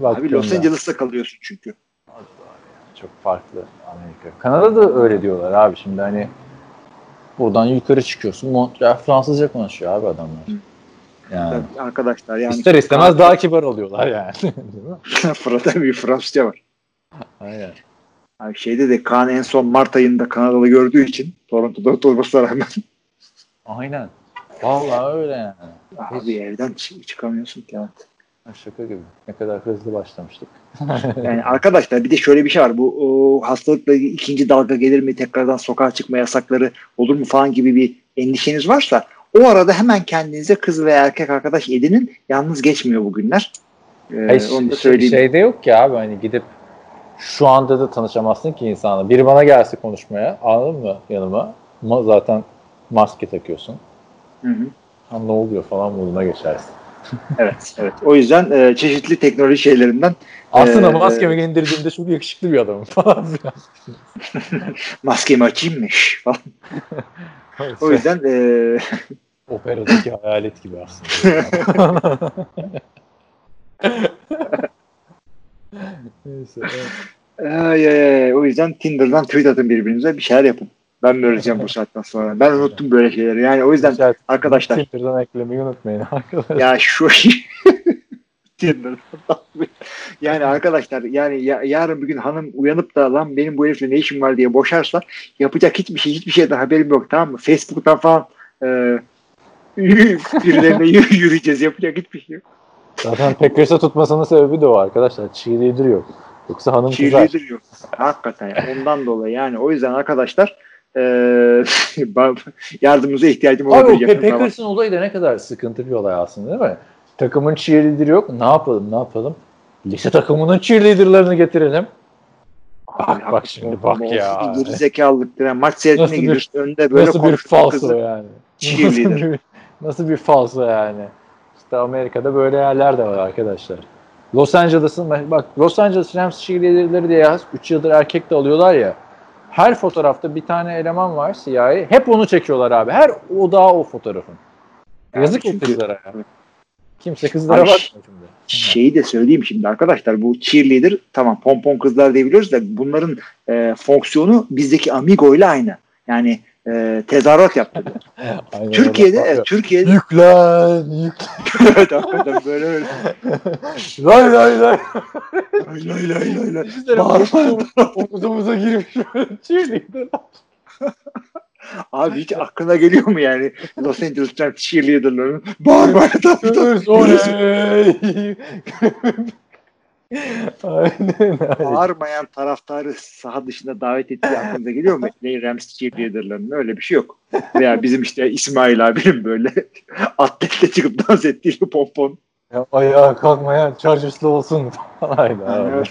Abi. Los Angeles'ta kalıyorsun çünkü. Çok farklı Amerika. Kanada'da öyle diyorlar abi şimdi hani buradan yukarı çıkıyorsun. Montreal Fransızca konuşuyor abi adamlar. Yani. Tabii arkadaşlar yani. İster istemez daha kibar oluyorlar yani. Fırat'ta bir Fransızca var. Aynen. Abi şeyde de Kaan en son Mart ayında Kanadalı gördüğü için Toronto'da oturmasına rağmen Aynen. Vallahi öyle yani. abi evden çı- çıkamıyorsun ki. Evet. Şaka gibi. Ne kadar hızlı başlamıştık. Yani arkadaşlar bir de şöyle bir şey var. Bu o, hastalıkla ikinci dalga gelir mi? Tekrardan sokağa çıkma yasakları olur mu falan gibi bir endişeniz varsa o arada hemen kendinize kız ve erkek arkadaş edinin. Yalnız geçmiyor bu günler. Ee, Hayır, onu da şey- söyleyeyim. şeyde yok ki abi hani gidip şu anda da tanışamazsın ki insanla. Biri bana gelse konuşmaya anladın mı yanıma? Ma- zaten maske takıyorsun. Hı hı. Ha, ne oluyor falan moduna geçersin. Evet, evet. O yüzden e, çeşitli teknoloji şeylerinden Aslında Ee, maskemi indirdiğimde çok yakışıklı bir adamım falan filan. maskemi açayımmış falan. O yüzden e, Operadaki hayalet gibi aslında. Neyse. evet. ay, ay, ay. o yüzden Tinder'dan tweet atın birbirinize bir şeyler yapın. Ben mi öğreteceğim bu saatten sonra? Ben unuttum böyle şeyleri. Yani o yüzden Güzel. arkadaşlar Twitter'dan eklemeyi unutmayın arkadaşlar. ya şu Tinder'dan yani arkadaşlar yani ya- yarın bir gün hanım uyanıp da lan benim bu herifle ne işim var diye boşarsa yapacak hiçbir şey hiçbir şeyden haberim yok tamam mı? Facebook'tan falan e, birilerine yürü- yürüyeceğiz yapacak hiçbir şey yok. Zaten Packers'a tutmasının sebebi de o arkadaşlar. Cheerleader yok. Yoksa hanım kızar. Cheerleader yok. Hakikaten ondan dolayı yani o yüzden arkadaşlar yardımınıza ihtiyacım Abi o olabilir. yakın zamanda. Packers'ın olayı da ne kadar sıkıntı bir olay aslında değil mi? Takımın cheerleader'ı yok. Ne yapalım ne yapalım? Lise takımının cheerleader'larını getirelim. Bak bak şimdi bak ya. Geri zekalılıktır. Yani maç seyretmeye gidiyorsun önde böyle Nasıl bir falso yani? cheerleader. Nasıl bir, nasıl bir falso yani? İşte Amerika'da böyle yerler de var arkadaşlar. Los Angeles'ın bak Los Angeles Rams cheerleader'ları diye yaz 3 yıldır erkek de alıyorlar ya. Her fotoğrafta bir tane eleman var siyahi. Hep onu çekiyorlar abi. Her odağı o fotoğrafın. Yani Yazık o çünkü- kızlara ya. Kimse kızlara bakmıyor şimdi. Şeyi de söyleyeyim şimdi arkadaşlar bu cheerleader tamam pompon kızlar diyebiliyoruz da bunların e, fonksiyonu bizdeki amigo ile aynı. Yani e, tezahürat yaptı. Aynen Türkiye'de öyle. evet, Türkiye'de Yüklen, yüklen. evet hakikaten böyle öyle. Lay lay lay. Lay lay lay lay lay. Bağırma. omuzumuza girmiş cheerleader. Abi hiç aklına geliyor mu yani Los Angeles Rams cheerleaderların bağırma etrafında. Dur Aynen öyle. Bağırmayan taraftarı saha dışında davet ettiği aklınıza geliyor mu? Ne Rams cheerleaderlarının öyle bir şey yok. Veya bizim işte İsmail abinin böyle atletle çıkıp dans ettiği pompon. Ya, ayağa kalkmayan Chargers'lı olsun. Aynen.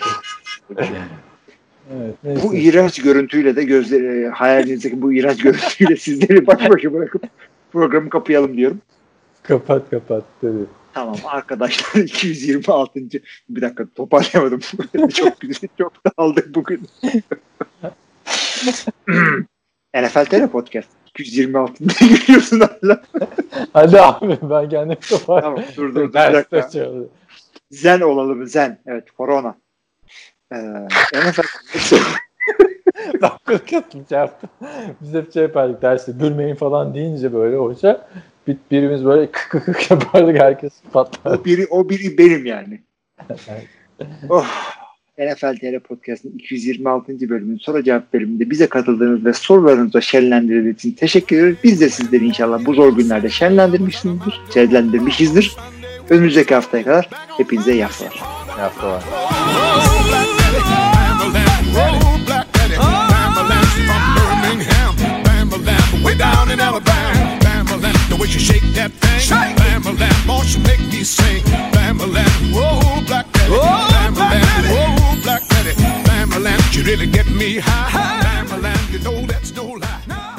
Evet, neyse. Bu iğrenç görüntüyle de gözleri hayalinizdeki bu iğrenç görüntüyle sizleri baş başa bırakıp programı kapayalım diyorum. Kapat kapat dedi. Tamam arkadaşlar 226. bir dakika toparlayamadım. çok güzel çok dağıldık bugün. NFL Tele Podcast 226'da geliyorsun hala. Hadi abi ben kendim kapat. Tamam dur dur, bir dakika. Zen olalım zen. Evet korona. Ee, NFL Dakikalık yaptım. Biz hep şey yapardık derste gülmeyin falan deyince böyle hoca bir, birimiz böyle kık kık kık yapardık herkes patlar. o biri o biri benim yani. Oh. NFL TR Podcast'ın 226. bölümünün soru cevap bölümünde bize katıldığınız ve sorularınızla şenlendirdiğiniz için teşekkür ediyoruz. Biz de sizleri inşallah bu zor günlerde şenlendirmişsinizdir, şenlendirmişizdir. Önümüzdeki haftaya kadar hepinize iyi haftalar. Birmingham, Bamaland way down in Alabama, way she shake that thing. Shake. Bam a lamb, oh, she make me sing. Bam a lamb, whoa, black daddy. Oh, Bam a lamb, whoa, black daddy. Bam a lamb, she really get me high. Bam a lamb, you know that's no lie. No.